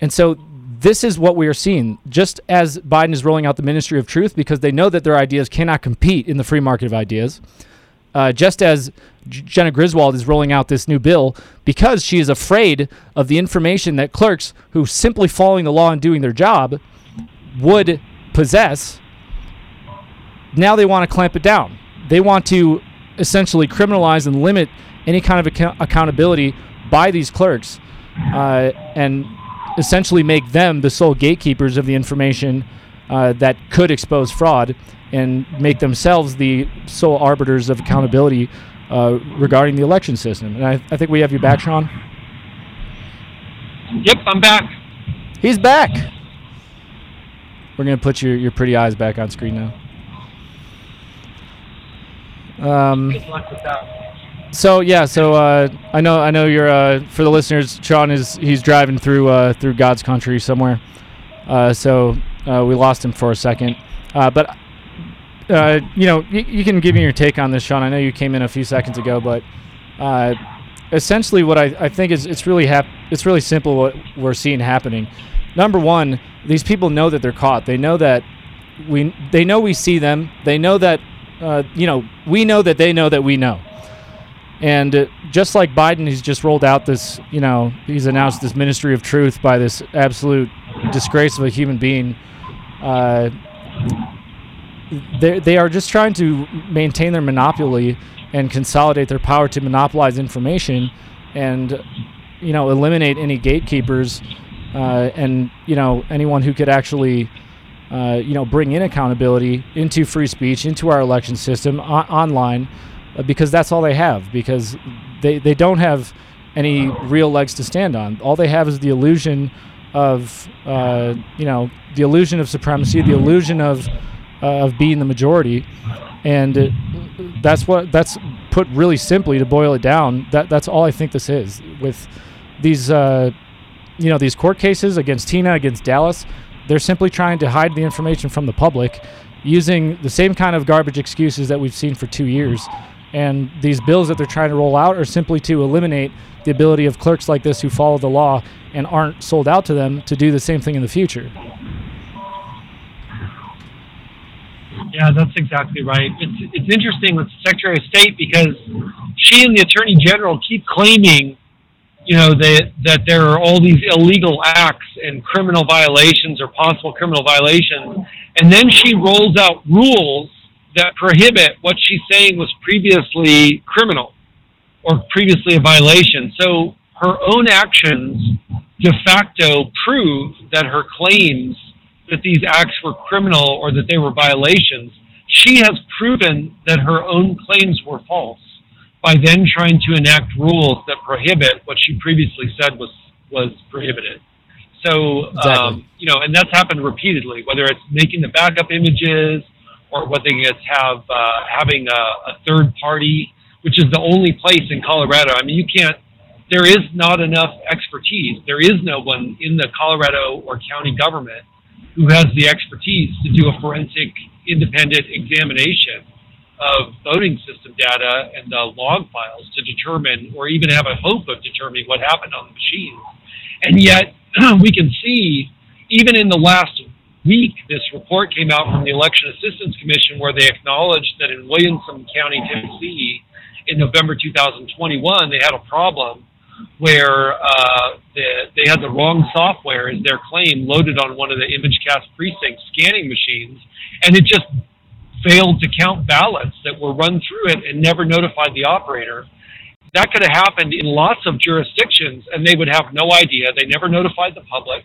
and so this is what we are seeing just as Biden is rolling out the ministry of truth because they know that their ideas cannot compete in the free market of ideas uh, just as Jena Griswold is rolling out this new bill because she is afraid of the information that clerks who simply following the law and doing their job would possess. Now they want to clamp it down. They want to essentially criminalize and limit any kind of account- accountability by these clerks uh, and essentially make them the sole gatekeepers of the information uh, that could expose fraud and make themselves the sole arbiters of accountability uh, regarding the election system. And I, I think we have you back, Shawn. Yep, I'm back. He's back. We're gonna put your, your pretty eyes back on screen now. Um, so yeah, so uh, I know I know you're uh, for the listeners. Shawn is he's driving through uh, through God's country somewhere. Uh, so uh, we lost him for a second, uh, but you know y- you can give me your take on this, Shawn. I know you came in a few seconds ago, but essentially what I, I think is it's really hap- it's really simple what we're seeing happening. Number one, these people know that they're caught. They know that we they know we see them. They know that you know we know that they know that we know. And uh, just like Biden, he's just rolled out this, you know, he's announced this ministry of truth by this absolute disgrace of a human being. Uh, they they are just trying to maintain their monopoly and consolidate their power to monopolize information, and you know eliminate any gatekeepers, uh, and you know anyone who could actually. Uh, you know, bring in accountability into free speech, into our election system, o- online, because that's all they have. Because they, they don't have any real legs to stand on. All they have is the illusion of, uh, you know, the illusion of supremacy, the illusion of uh, of being the majority, and uh, that's what that's put really simply to boil it down. That that's all I think this is with these, uh, you know, these court cases against Tina, against Dallas. They're simply trying to hide the information from the public using the same kind of garbage excuses that we've seen for two years And these bills that they're trying to roll out are simply to eliminate the ability of clerks like this who follow the law and aren't sold out to them to do the same thing in the future. Yeah, that's exactly right. It's it's interesting with the Secretary of State because she and the Attorney General keep claiming, you know, that that there are all these illegal acts and criminal violations or possible criminal violations, and then she rolls out rules that prohibit what she's saying was previously criminal or previously a violation. So her own actions de facto prove that her claims that these acts were criminal or that they were violations, she has proven that her own claims were false by then trying to enact rules that prohibit what she previously said was was prohibited. So, Exactly. um, you know, and that's happened repeatedly, whether it's making the backup images or whether it's have uh, having a, a third party, which is the only place in Colorado. I mean, you can't. There is not enough expertise. There is no one in the Colorado or county government who has the expertise to do a forensic independent examination of voting system data and the log files to determine or even have a hope of determining what happened on the machines. And yet <clears throat> we can see even in the last week this report came out from the Election Assistance Commission where they acknowledged that in Williamson County, Tennessee in November 2021 they had a problem where uh, the, they had the wrong software as their claim loaded on one of the ImageCast precinct scanning machines, and it just failed to count ballots that were run through it and never notified the operator. That could have happened in lots of jurisdictions, and they would have no idea. They never notified the public,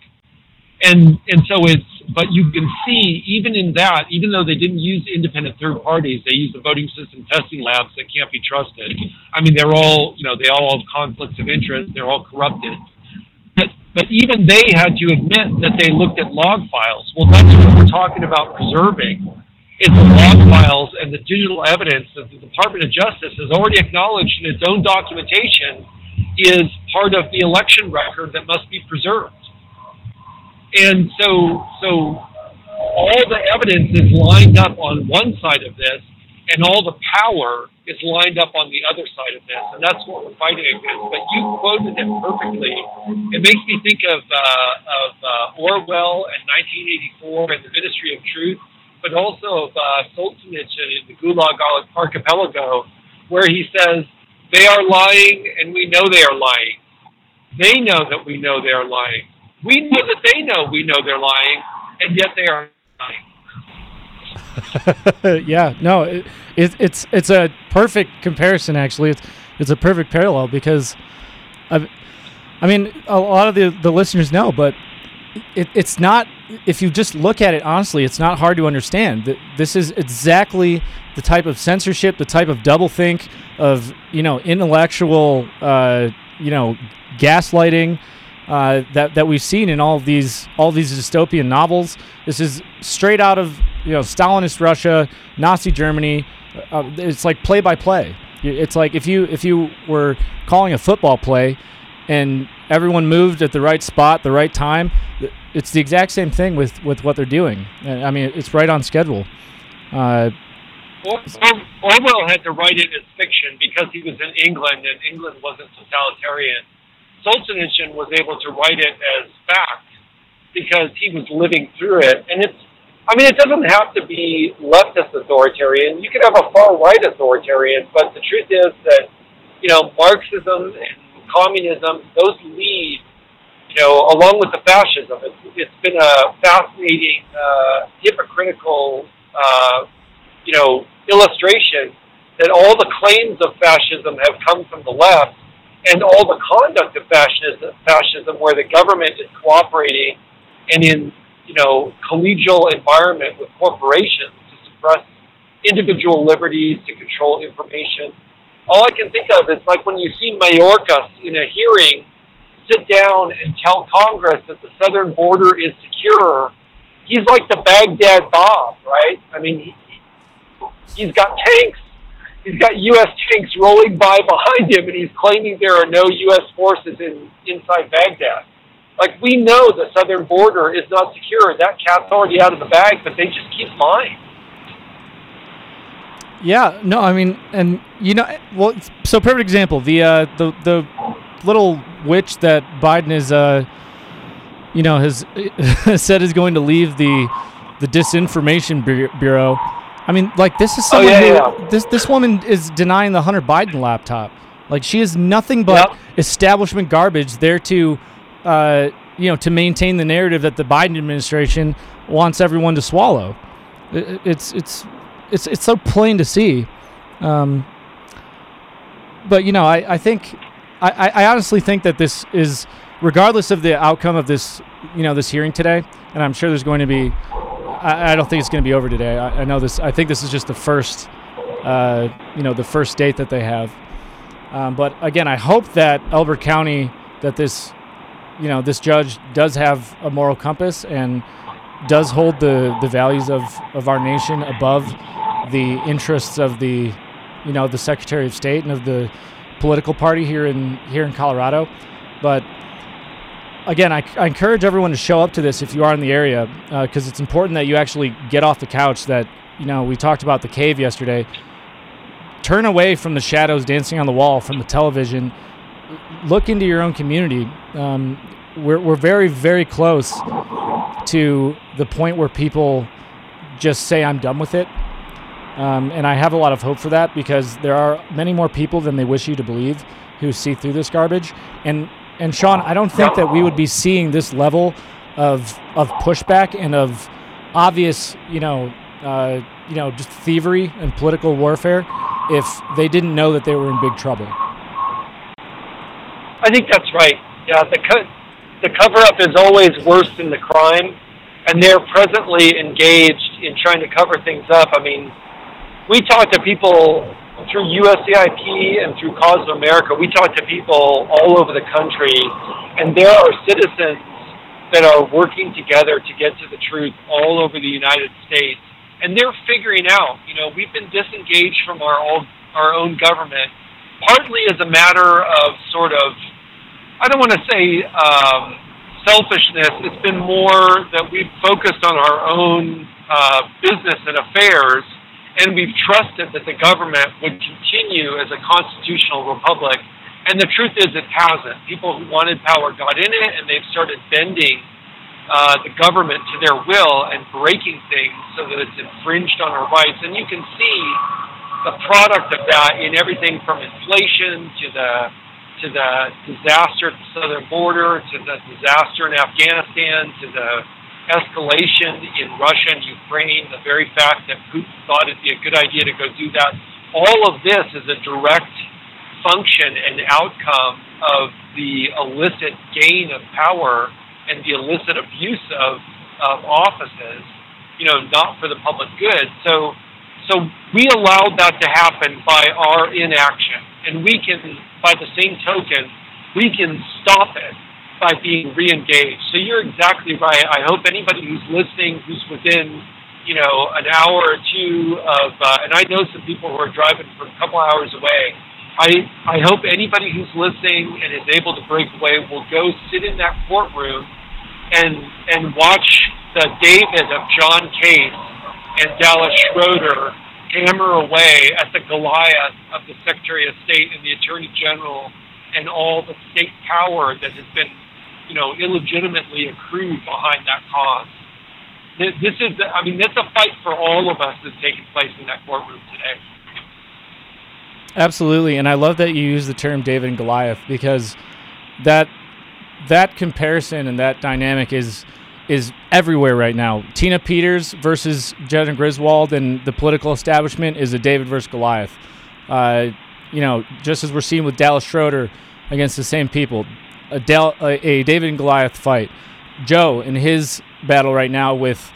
and and so it's. But you can see even in that, even though they didn't use independent third parties, they used the voting system testing labs that can't be trusted. I mean, they're all you know they all have conflicts of interest. They're all corrupted. But, but even they had to admit that they looked at log files. Well, that's what we're talking about preserving is the log files and the digital evidence that the Department of Justice has already acknowledged in its own documentation is part of the election record that must be preserved. And so, so all the evidence is lined up on one side of this, and all the power is lined up on the other side of this, and that's what we're fighting against. But you quoted it perfectly. It makes me think of uh, of uh, Orwell and 1984 and the Ministry of Truth, but also of uh, Solzhenitsyn in the Gulag Archipelago, where he says they are lying, and we know they are lying. They know that we know they are lying. We know that they know we know they're lying, and yet they are lying. <laughs> yeah, no, it, it, it's it's a perfect comparison. Actually, it's it's a perfect parallel because, i I mean, a lot of the the listeners know, but it, it's not. If you just look at it honestly, it's not hard to understand. That this is exactly the type of censorship, the type of doublethink, of you know intellectual, uh, you know, gaslighting. Uh, that that we've seen in all these all these dystopian novels. This is straight out of you know Stalinist Russia, Nazi Germany. Uh, it's like play by play. It's like if you if you were calling a football play, and everyone moved at the right spot, the right time. It's the exact same thing with with what they're doing. I mean, it's right on schedule. Uh, Or- Or- Orwell had to write it as fiction because he was in England and England wasn't totalitarian. Solzhenitsyn was able to write it as fact because he was living through it. And it's, I mean, it doesn't have to be leftist authoritarian. You could have a far right authoritarian, but the truth is that, you know, Marxism and communism, those lead, you know, along with the fascism. It's, it's been a fascinating, uh, hypocritical, uh, you know, illustration that all the claims of fascism have come from the left, and all the conduct of fascism, fascism where the government is cooperating and in, you know, collegial environment with corporations to suppress individual liberties, to control information. All I can think of is like when you see Mayorkas in a hearing sit down and tell Congress that the southern border is secure. He's like the Baghdad Bob, right? I mean, he, he's got tanks. He's got U.S. tanks rolling by behind him, and he's claiming there are no U.S. forces in inside Baghdad. Like we know the southern border is not secure. That cat's already out of the bag, but they just keep lying. Yeah, no, I mean, and you know, well, so perfect example. The uh, the the little witch that Biden is, uh, you know, has <laughs> said is going to leave the the disinformation bureau. I mean, like this is Oh, someone yeah, who this this woman is denying the Hunter Biden laptop. Like she is nothing but Yep. establishment garbage there to, uh, you know, to maintain the narrative that the Biden administration wants everyone to swallow. I- I- It's it's it's it's so plain to see. Um, but you know, I, I think I I honestly think that this is regardless of the outcome of this you know this hearing today, and I'm sure there's going to be. I, I don't think it's going to be over today. I, I know this. I think this is just the first, uh, you know, the first date that they have. Um, but again, I hope that Elbert County, that this, you know, this judge does have a moral compass and does hold the, the values of, of our nation above the interests of the, you know, the Secretary of State and of the political party here in here in Colorado. But again, I, I encourage everyone to show up to this if you are in the area because it's important that you actually get off the couch. That you know, we talked about the cave yesterday. Turn away from the shadows dancing on the wall from the television. Look into your own community. Um, we're, we're very, very close to the point where people just say, I'm done with it. Um, and I have a lot of hope for that because there are many more people than they wish you to believe who see through this garbage. And and Shawn, I don't think that we would be seeing this level of of pushback and of obvious, you know, uh, you know, just thievery and political warfare if they didn't know that they were in big trouble. I think that's right. Yeah, the co- the cover up is always worse than the crime, and they're presently engaged in trying to cover things up. I mean, we talk to people through USEIP and through Cause of America. We talk to people all over the country, and there are citizens that are working together to get to the truth all over the United States, and they're figuring out. You know, we've been disengaged from our own our own government, partly as a matter of sort of I don't want to say um, selfishness. It's been more that we've focused on our own uh, business and affairs, and we've trusted that the government would continue as a constitutional republic. And the truth is, it hasn't. People who wanted power got in it, and they've started bending uh, the government to their will and breaking things so that it's infringed on our rights. And you can see the product of that in everything from inflation to the to the disaster at the southern border, to the disaster in Afghanistan, to the escalation in Russia and Ukraine, the very fact that Putin thought it'd be a good idea to go do that. All of this is a direct function and outcome of the illicit gain of power and the illicit abuse of, of offices, you know, not for the public good. So so we allowed that to happen by our inaction. And we can, by the same token, we can stop it by being re-engaged. So you're exactly right. I hope anybody who's listening, who's within, you know, an hour or two of, uh, and I know some people who are driving from a couple hours away. I I hope anybody who's listening and is able to break away will go sit in that courtroom and and watch the David of John Case and Dallas Schroeder hammer away at the Goliath of the Secretary of State and the Attorney General and all the state power that has been, you know, illegitimately accrued behind that cause. This is, I mean, that's a fight for all of us that's taking place in that courtroom today. Absolutely, and I love that you use the term David and Goliath because that that comparison and that dynamic is is everywhere right now. Tina Peters versus Jena Griswold and the political establishment is a David versus Goliath. Uh, you know, just as we're seeing with Dallas Schroeder against the same people, a, a, a David and Goliath fight. Joe in his battle right now with,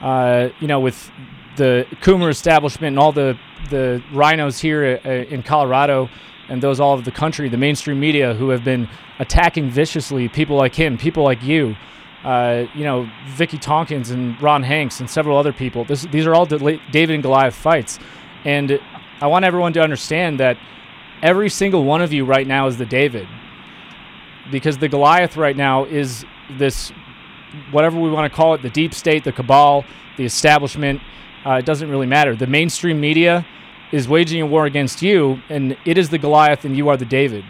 uh, you know, with the Coomer establishment and all the the rhinos here uh, in Colorado and those all over the country, the mainstream media who have been attacking viciously people like him, people like you, uh, you know, Vickie Tonkins and Ron Hanks and several other people. This, these are all David and Goliath fights, and I want everyone to understand that every single one of you right now is the David, because the Goliath right now is this, whatever we want to call it, the deep state, the cabal, the establishment. Uh, it doesn't really matter. The mainstream media is waging a war against you, and it is the Goliath, and you are the David.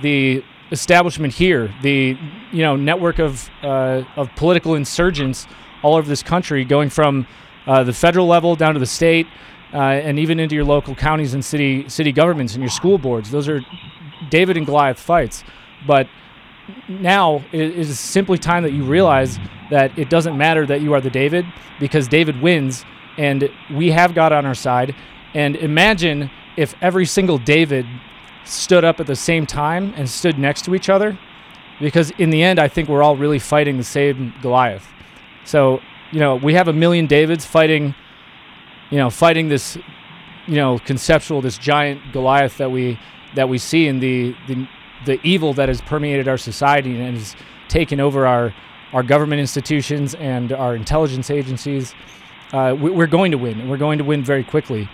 The establishment here, the you know network of uh, of political insurgents all over this country, going from uh, the federal level down to the state, uh, and even into your local counties and city city governments and your school boards. Those are David and Goliath fights, but now it is simply time that you realize that it doesn't matter that you are the David because David wins and we have God on our side. And imagine if every single David stood up at the same time and stood next to each other because in the end I think we're all really fighting the same Goliath. So, you know, we have a million Davids fighting you know, fighting this you know, conceptual this giant Goliath that we that we see in the the the evil that has permeated our society and has taken over our our government institutions and our intelligence agencies. Uh, we, are going to win, and we're going to win very quickly.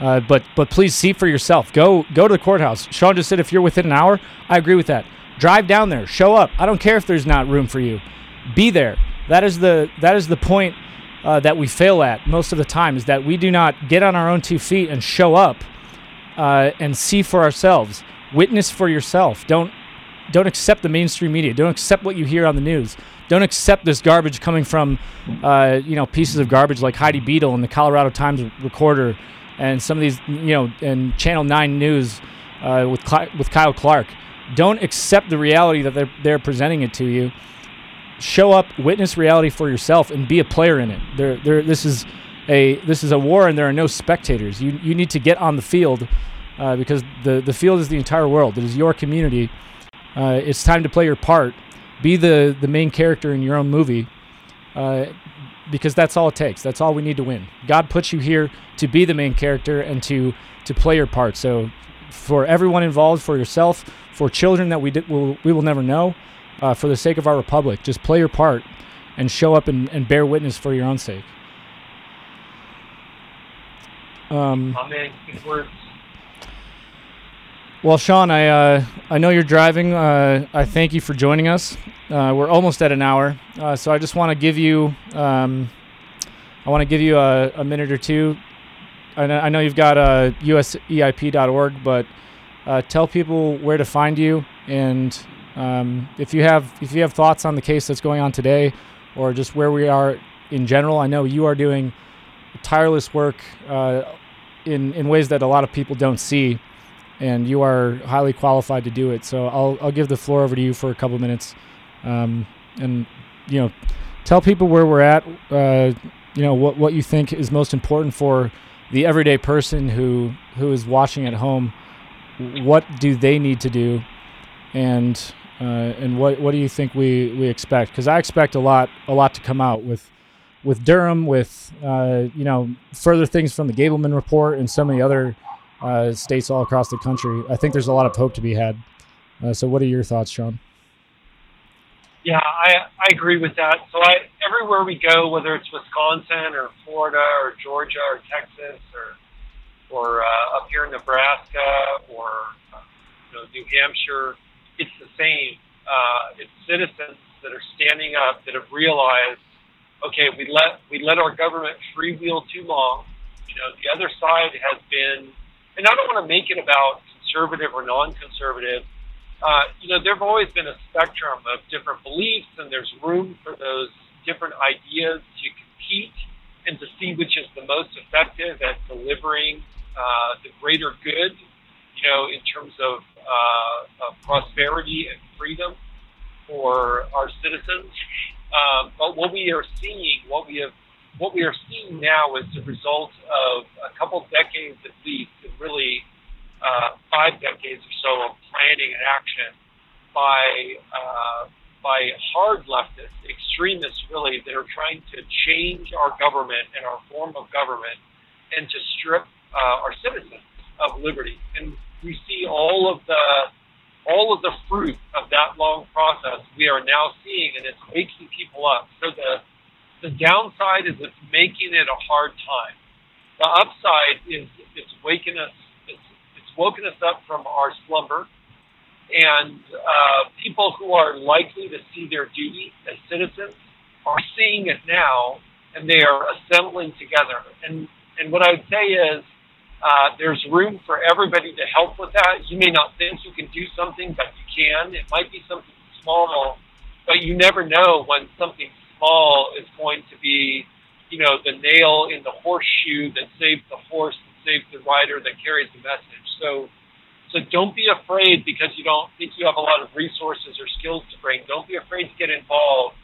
Uh, but but please see for yourself. Go go to the courthouse. Shawn just said if you're within an hour, I agree with that. Drive down there. Show up. I don't care if there's not room for you. Be there. That is the that is the point uh, that we fail at most of the time is that we do not get on our own two feet and show up uh, and see for ourselves. Witness for yourself. Don't don't accept the mainstream media. Don't accept what you hear on the news. Don't accept this garbage coming from uh, you know pieces of garbage like Heidi Beedle and the Colorado Times Recorder and some of these you know and Channel Nine News uh, with with Kyle Clark. Don't accept the reality that they're they're presenting it to you. Show up, witness reality for yourself, and be a player in it. There, there. This is a this is a war, and there are no spectators. You you need to get on the field uh, because the, the field is the entire world. It is your community. Uh, it's time to play your part. Be the, the main character in your own movie uh, because that's all it takes. That's all we need to win. God puts you here to be the main character and to, to play your part. So, for everyone involved, for yourself, for children that we, di- will, we will never know, uh, for the sake of our republic, just play your part and show up and, and bear witness for your own sake. Um, Amen. Good words. Well, Shawn, I uh, I know you're driving. Uh, I thank you for joining us. Uh, we're almost at an hour, uh, so I just want to give you um, I want to give you a, a, minute or two. I know, I know you've got uh, useip.org, but uh, tell people where to find you, and um, if you have if you have thoughts on the case that's going on today, or just where we are in general. I know you are doing tireless work uh, in in ways that a lot of people don't see and you are highly qualified to do it. So I'll I'll give the floor over to you for a couple minutes, um, and you know, tell people where we're at. Uh, you know what what you think is most important for the everyday person who who is watching at home. What do they need to do, and uh, and what what do you think we we expect? Because I expect a lot a lot to come out with with Durham, with uh, you know further things from the Gableman report and so many other uh, states all across the country. I think there's a lot of hope to be had. Uh, so, what are your thoughts, Shawn? Yeah, I, I agree with that. So, I, everywhere we go, whether it's Wisconsin or Florida or Georgia or Texas or or uh, up here in Nebraska or you know, New Hampshire, it's the same. Uh, it's citizens that are standing up that have realized, okay, we let we let our government freewheel too long. You know, the other side has been and I don't want to make it about conservative or non-conservative. Uh, you know, there've always been a spectrum of different beliefs, and there's room for those different ideas to compete and to see which is the most effective at delivering uh, the greater good. You know, in terms of, uh, of prosperity and freedom for our citizens. Um, but what we are seeing, what we have what we are seeing now is the result of a couple decades at least, and really uh, five decades or so of planning and action by uh, by hard leftists, extremists, really, that are trying to change our government and our form of government, and to strip uh, our citizens of liberty. And we see all of the all of the fruit of that long process we are now seeing, and it's waking people up. So the the downside is it's making it a hard time. The upside is it's waking us, it's, it's woken us up from our slumber, and uh, people who are likely to see their duty as citizens are seeing it now, and they are assembling together. And and what I would say is, Uh, there's room for everybody to help with that. You may not think you can do something, but you can. It might be something small, but you never know when something small is going to be, you know, the nail in the horseshoe that saves the horse, that saves the rider, that carries the message. So, so don't be afraid because you don't think you have a lot of resources or skills to bring. Don't be afraid to get involved.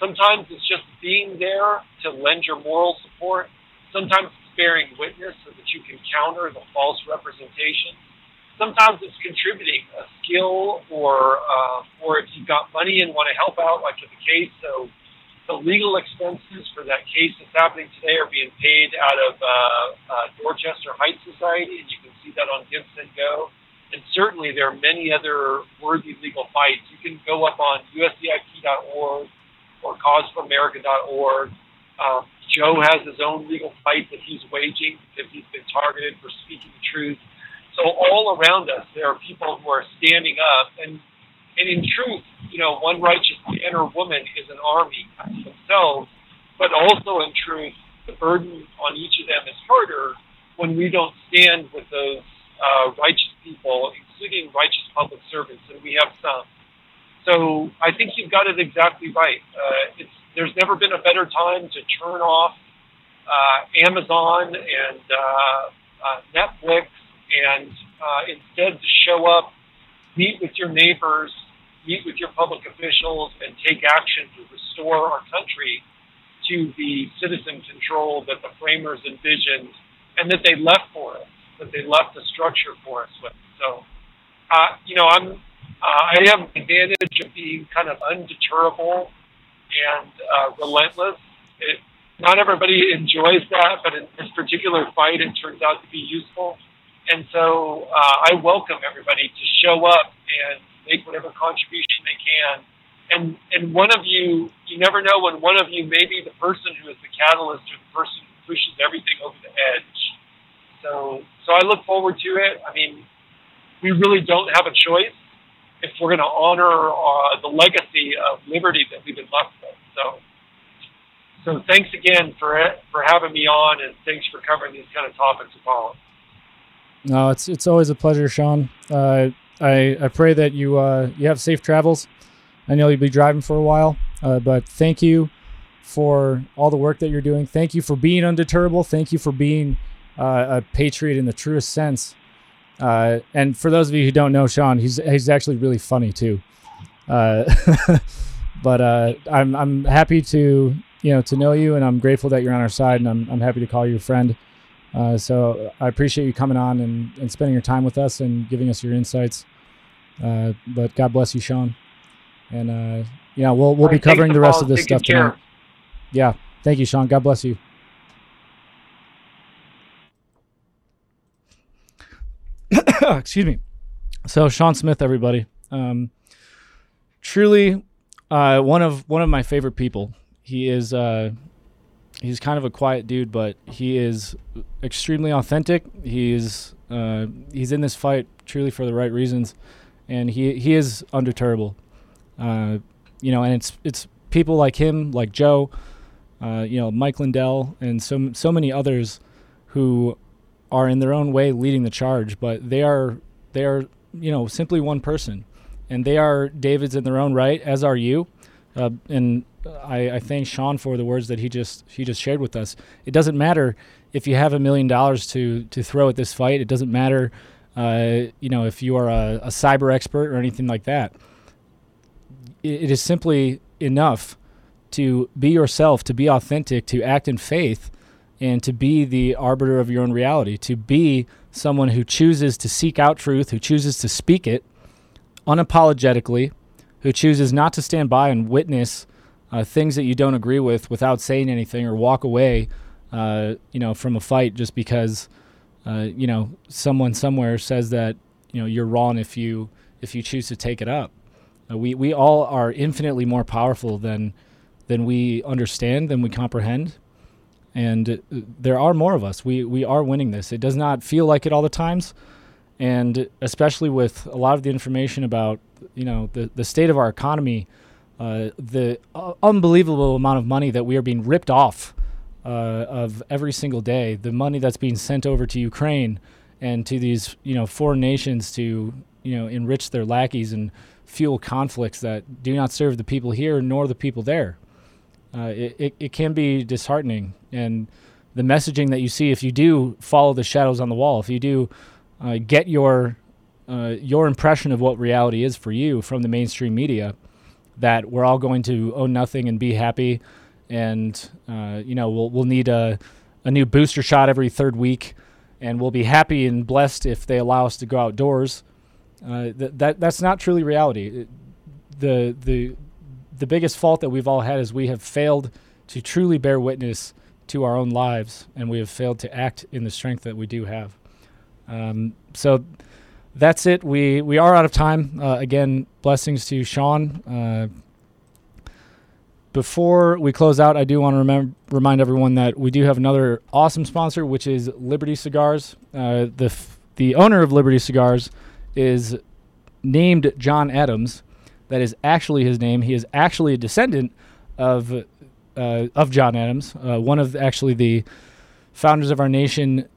Sometimes it's just being there to lend your moral support. Sometimes it's bearing witness so that you can counter the false representation. Sometimes it's contributing a skill or, uh, or if you've got money and want to help out, like in the case. So the legal expenses for that case that's happening today are being paid out of uh, uh, Dorchester Heights Society, and you can see that on GiveSendGo. And certainly there are many other worthy legal fights. You can go up on USEIP.org or CauseOfAmerica.org. Um, Joe has his own legal fight that he's waging because he's been targeted for speaking the truth. So all around us, there are people who are standing up, and and in truth, you know, one righteous man or woman is an army themselves, but also in truth, the burden on each of them is harder when we don't stand with those uh, righteous people, including righteous public servants, and we have some. So I think you've got it exactly right. Uh, it's there's never been a better time to turn off uh, Amazon and uh, uh, Netflix and uh, instead to show up, meet with your neighbors, meet with your public officials, and take action to restore our country to the citizen control that the framers envisioned and that they left for us, that they left the structure for us with. So, uh, you know, I'm, uh, I have the advantage of being kind of undeterrable and uh, relentless. It, not everybody enjoys that, but in this particular fight, it turns out to be useful. And so uh, I welcome everybody to show up and make whatever contribution they can. And and one of you, you never know when one of you may be the person who is the catalyst or the person who pushes everything over the edge. So so I look forward to it. I mean, we really don't have a choice if we're going to honor uh, the legacy of liberty that we've been left with. So so thanks again for for having me on, and thanks for covering these kind of topics, Apollo. No, it's it's always a pleasure, Shawn. Uh, I I pray that you uh, you have safe travels. I know you'll be driving for a while, uh, but thank you for all the work that you're doing. Thank you for being undeterrable. Thank you for being uh, a patriot in the truest sense. Uh, and for those of you who don't know Shawn, he's he's actually really funny too. Uh, <laughs> but I'm I'm happy to you know to know you, and I'm grateful that you're on our side, and I'm I'm happy to call you a friend. Uh, so I appreciate you coming on and, and spending your time with us and giving us your insights. Uh, but God bless you, Shawn. And uh, yeah, we'll we'll be covering the rest of this stuff tonight. Yeah, thank you, Shawn. God bless you. <coughs> Excuse me. So Shawn Smith, everybody, um, truly uh, one of one of my favorite people. He is uh, he's kind of a quiet dude, but he is extremely authentic. He's uh, he's in this fight truly for the right reasons, and he he is undeterrable. Uh, you know, and it's it's people like him, like Joe, uh, you know, Mike Lindell, and so so many others who are in their own way leading the charge, but they are they are you know simply one person, and they are Davids in their own right, as are you. Uh, and I, I thank Shawn for the words that he just he just shared with us. It doesn't matter if you have a million dollars to to throw at this fight. It doesn't matter, uh, you know, if you are a, a, cyber expert or anything like that. It, it is simply enough to be yourself, to be authentic, to act in faith, and to be the arbiter of your own reality. To be someone who chooses to seek out truth, who chooses to speak it unapologetically, who chooses not to stand by and witness uh, things that you don't agree with without saying anything or walk away, uh, you know, from a fight just because, uh, you know, someone somewhere says that you know you're wrong if you if you choose to take it up. Uh, we we all are infinitely more powerful than than we understand than we comprehend, and uh, there are more of us. We we are winning this. It does not feel like it all the times, and especially with a lot of the information about you know the the state of our economy uh, the uh, unbelievable amount of money that we are being ripped off uh, of every single day, the money that's being sent over to Ukraine and to these you know foreign nations to you know enrich their lackeys and fuel conflicts that do not serve the people here nor the people there. Uh, it, it, it can be disheartening and the messaging that you see if you do follow the shadows on the wall if you do uh, get your uh, your impression of what reality is for you from the mainstream media that we're all going to own nothing and be happy and uh, you know we'll we'll need a a new booster shot every third week and we'll be happy and blessed if they allow us to go outdoors uh, th- that that's not truly reality. It- the the the biggest fault that we've all had is we have failed to truly bear witness to our own lives, and we have failed to act in the strength that we do have. Um, so that's it. We we are out of time. Uh, again, blessings to Shawn. Before we close out, I do want to remem- remind everyone that we do have another awesome sponsor, which is Liberty Cigars. Uh, the f- the owner of Liberty Cigars is named John Adams. That is actually his name. He is actually a descendant of uh, of John Adams, uh, one of actually the founders of our nation,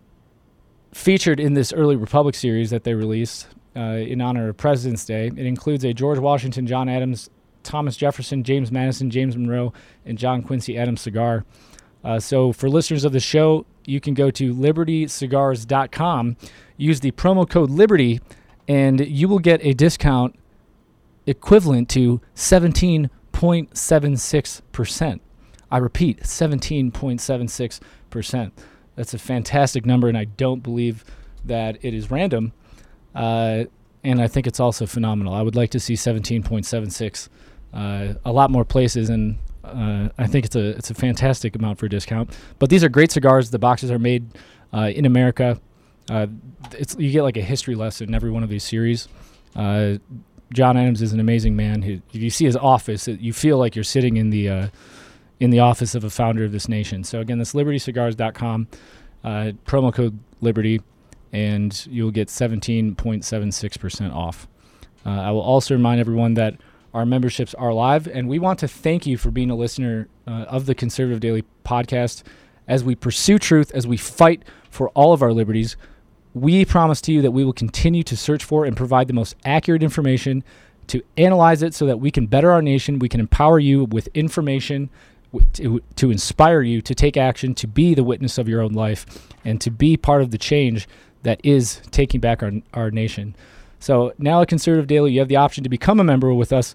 featured in this early Republic series that they released uh, in honor of President's Day. It includes a George Washington, John Adams, Thomas Jefferson, James Madison, James Monroe, and John Quincy Adams cigar. Uh, so for listeners of the show, you can go to libertycigars.com, use the promo code Liberty, and you will get a discount equivalent to 17.76%. I repeat, 17.76%. That's a fantastic number, and I don't believe that it is random. Uh, and I think it's also phenomenal. I would like to see 17.76 uh, a lot more places, and uh, I think it's a it's a fantastic amount for a discount. But these are great cigars. The boxes are made uh, in America. Uh, it's you get like a history lesson in every one of these series. Uh, John Adams is an amazing man. If you see his office, it, you feel like you're sitting in the in the office of a founder of this nation. So again, that's libertycigars.com, promo code Liberty, and you'll get 17.76% off. Uh, I will also remind everyone that our memberships are live, and we want to thank you for being a listener uh, of the Conservative Daily podcast. As we pursue truth, as we fight for all of our liberties, we promise to you that we will continue to search for and provide the most accurate information to analyze it so that we can better our nation. We can empower you with information to, to inspire you to take action, to be the witness of your own life, and to be part of the change that is taking back our, our nation. So now at Conservative Daily, you have the option to become a member with us.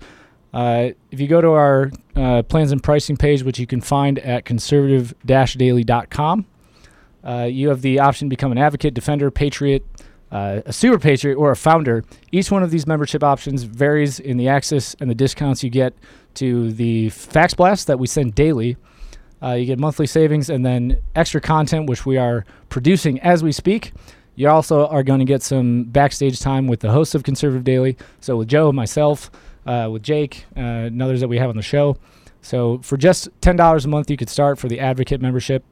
Uh, if you go to our uh, plans and pricing page, which you can find at conservative-daily.com, uh, you have the option to become an advocate, defender, patriot, uh, a super patriot, or a founder. Each one of these membership options varies in the access and the discounts you get to the fax blast that we send daily. Uh, you get monthly savings and then extra content, which we are producing as we speak. You also are going to get some backstage time with the hosts of Conservative Daily. So with Joe, myself, uh, with Jake, uh, and others that we have on the show. So for just ten dollars a month, you could start for the Advocate membership.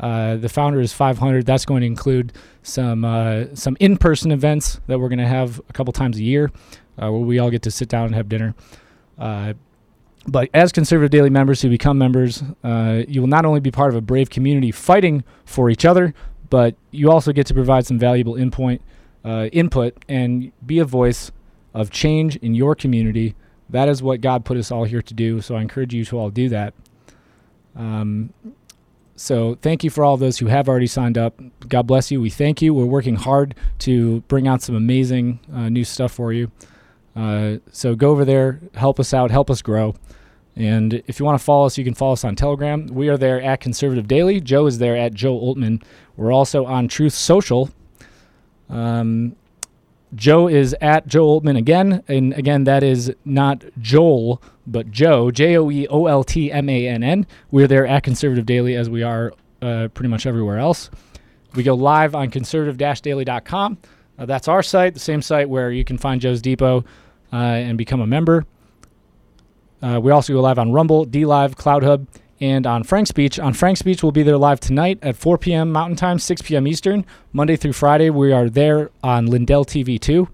Uh, the founder is 500. That's going to include some uh, some in-person events that we're going to have a couple times a year, uh, where we all get to sit down and have dinner. Uh, but as Conservative Daily members who become members, uh, you will not only be part of a brave community fighting for each other, but you also get to provide some valuable input, uh, input and be a voice of change in your community. That is what God put us all here to do. So I encourage you to all do that. Um, so thank you for all those who have already signed up. God bless you. We thank you. We're working hard to bring out some amazing uh, new stuff for you. Uh, so go over there, help us out, help us grow. And if you want to follow us, you can follow us on Telegram. We are there at Conservative Daily. Joe is there at Joe Oltmann. We're also on Truth Social. Um, Joe is at Joe Oltmann again. And again, that is not Joel, but Joe, J O E O L T M A N N. We're there at Conservative Daily as we are uh, pretty much everywhere else. We go live on conservative daily.com. Uh, that's our site, the same site where you can find Joe's Depot uh, and become a member. Uh, we also go live on Rumble, DLive, Cloud Hub, and on Frank Speech. On Frank Speech, we'll be there live tonight at 4 p.m. Mountain Time, 6 p.m. Eastern. Monday through Friday, we are there on Lindell TV 2.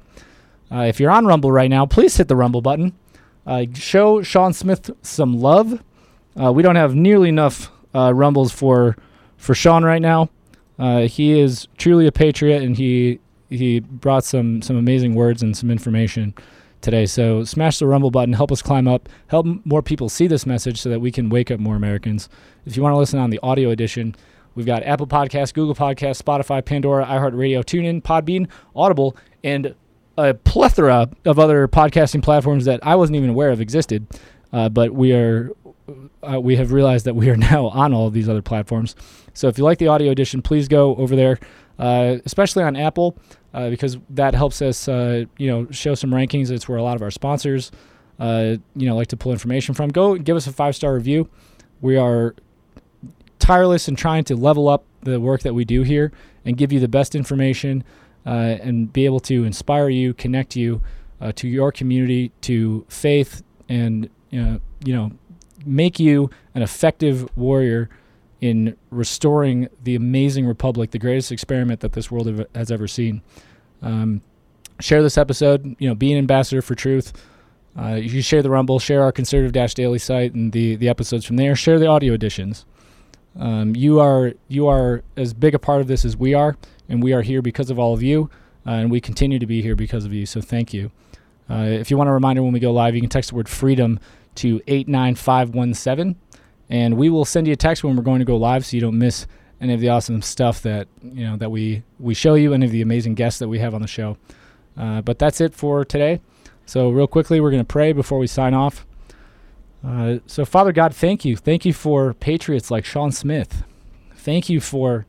Uh, if you're on Rumble right now, please hit the Rumble button. Uh, show Shawn Smith some love. Uh, we don't have nearly enough uh, Rumbles for for Shawn right now. Uh, he is truly a patriot, and he he brought some some amazing words and some information today. So smash the rumble button, help us climb up, help more people see this message, so that we can wake up more Americans. If you want to listen on the audio edition, we've got Apple Podcasts, Google Podcasts, Spotify, Pandora, iHeartRadio, TuneIn, Podbean, Audible, and a plethora of other podcasting platforms that I wasn't even aware of existed. Uh, but we are uh, we have realized that we are <laughs> now on all of these other platforms. So if you like the audio edition, please go over there, uh, especially on Apple, uh, because that helps us, uh, you know, show some rankings. It's where a lot of our sponsors, uh, you know, like to pull information from. Go give us a five star review. We are tireless in trying to level up the work that we do here and give you the best information uh, and be able to inspire you, connect you uh, to your community, to faith, and know, you know, make you an effective warrior in restoring the amazing republic, the greatest experiment that this world has ever seen. Um, share this episode. You know, be an ambassador for truth. Uh, you share the Rumble, share our Conservative Dash Daily site and the the episodes from there. Share the audio editions. Um, you are you are as big a part of this as we are, and we are here because of all of you, uh, and we continue to be here because of you. So thank you. Uh, if you want a reminder when we go live, you can text the word freedom to eight nine five one seven, and we will send you a text when we're going to go live, so you don't miss any of the awesome stuff that you know that we we show you, any of the amazing guests that we have on the show. Uh, but that's it for today. So real quickly, we're going to pray before we sign off. Uh, so, Father God, thank you. Thank you for patriots like Shawn Smith. Thank you for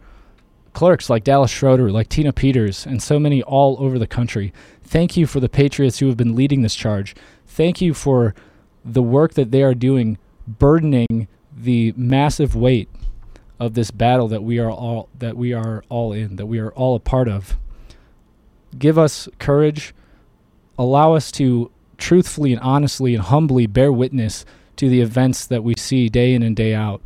clerks like Dallas Schroeder, like Tina Peters, and so many all over the country. Thank you for the patriots who have been leading this charge. Thank you for the work that they are doing, burdening the massive weight of this battle that we are all that we are all in, that we are all a part of. Give us courage. Allow us to truthfully and honestly and humbly bear witness to the events that we see day in and day out.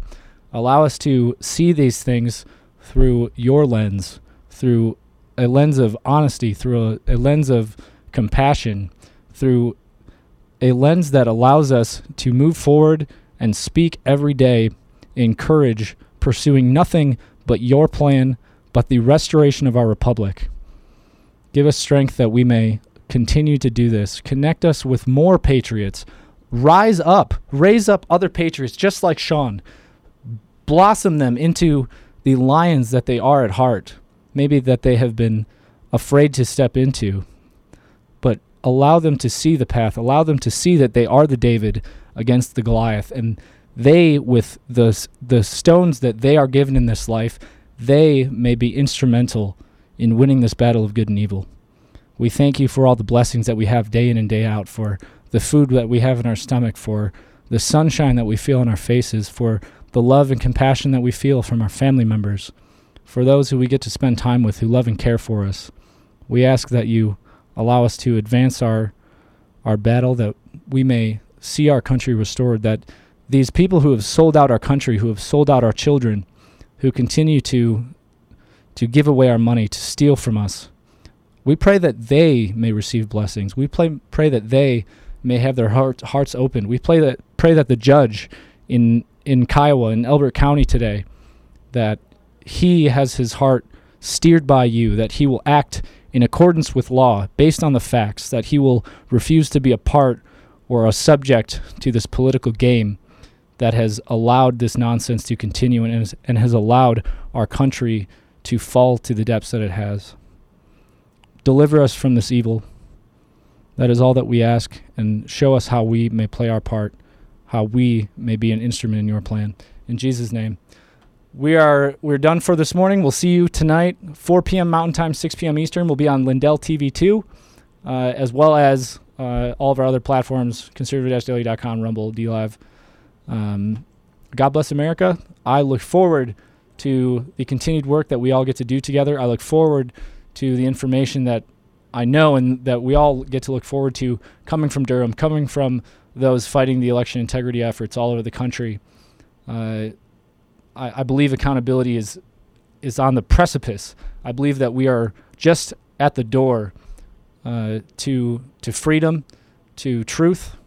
Allow us to see these things through your lens, through a lens of honesty, through a, a lens of compassion, through a lens that allows us to move forward and speak every day in courage, pursuing nothing but your plan, but the restoration of our republic. Give us strength that we may continue to do this. Connect us with more patriots. Rise up, raise up other patriots just like Shawn. Blossom them into the lions that they are at heart, maybe that they have been afraid to step into. But allow them to see the path, allow them to see that they are the David against the Goliath, and they, with the, the stones that they are given in this life, they may be instrumental in winning this battle of good and evil. We thank you for all the blessings that we have day in and day out, for the food that we have in our stomach, for the sunshine that we feel on our faces, for the love and compassion that we feel from our family members, for those who we get to spend time with who love and care for us. We ask that you allow us to advance our our battle, that we may see our country restored, that these people who have sold out our country, who have sold out our children, who continue to to give away our money, to steal from us, we pray that they may receive blessings. We pray, pray that they may have their heart, hearts open. We pray that pray that the judge in in Kiowa in Elbert County today that he has his heart steered by you, that he will act in accordance with law based on the facts, that he will refuse to be a part or a subject to this political game that has allowed this nonsense to continue and and has allowed our country to fall to the depths that it has. Deliver us from this evil. That is all that we ask, and show us how we may play our part, how we may be an instrument in your plan. In Jesus' name. We are we're done for this morning. We'll see you tonight, 4 p.m. Mountain Time, 6 p.m. Eastern. We'll be on Lindell TV 2, uh, as well as uh, all of our other platforms, conservative-daily.com, Rumble, DLive. Um, God bless America. I look forward to the continued work that we all get to do together. I look forward to the information that I know and that we all get to look forward to coming from Durham, coming from those fighting the election integrity efforts all over the country. Uh, I, I believe accountability is is on the precipice. I believe that we are just at the door uh, to to freedom, to truth,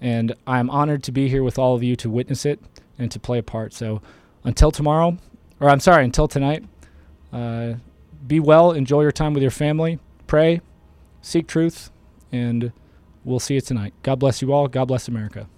and I'm honored to be here with all of you to witness it and to play a part. So, until tomorrow, or I'm sorry, until tonight. Uh, be well. Enjoy your time with your family. Pray. Seek truth. And we'll see you tonight. God bless you all. God bless America.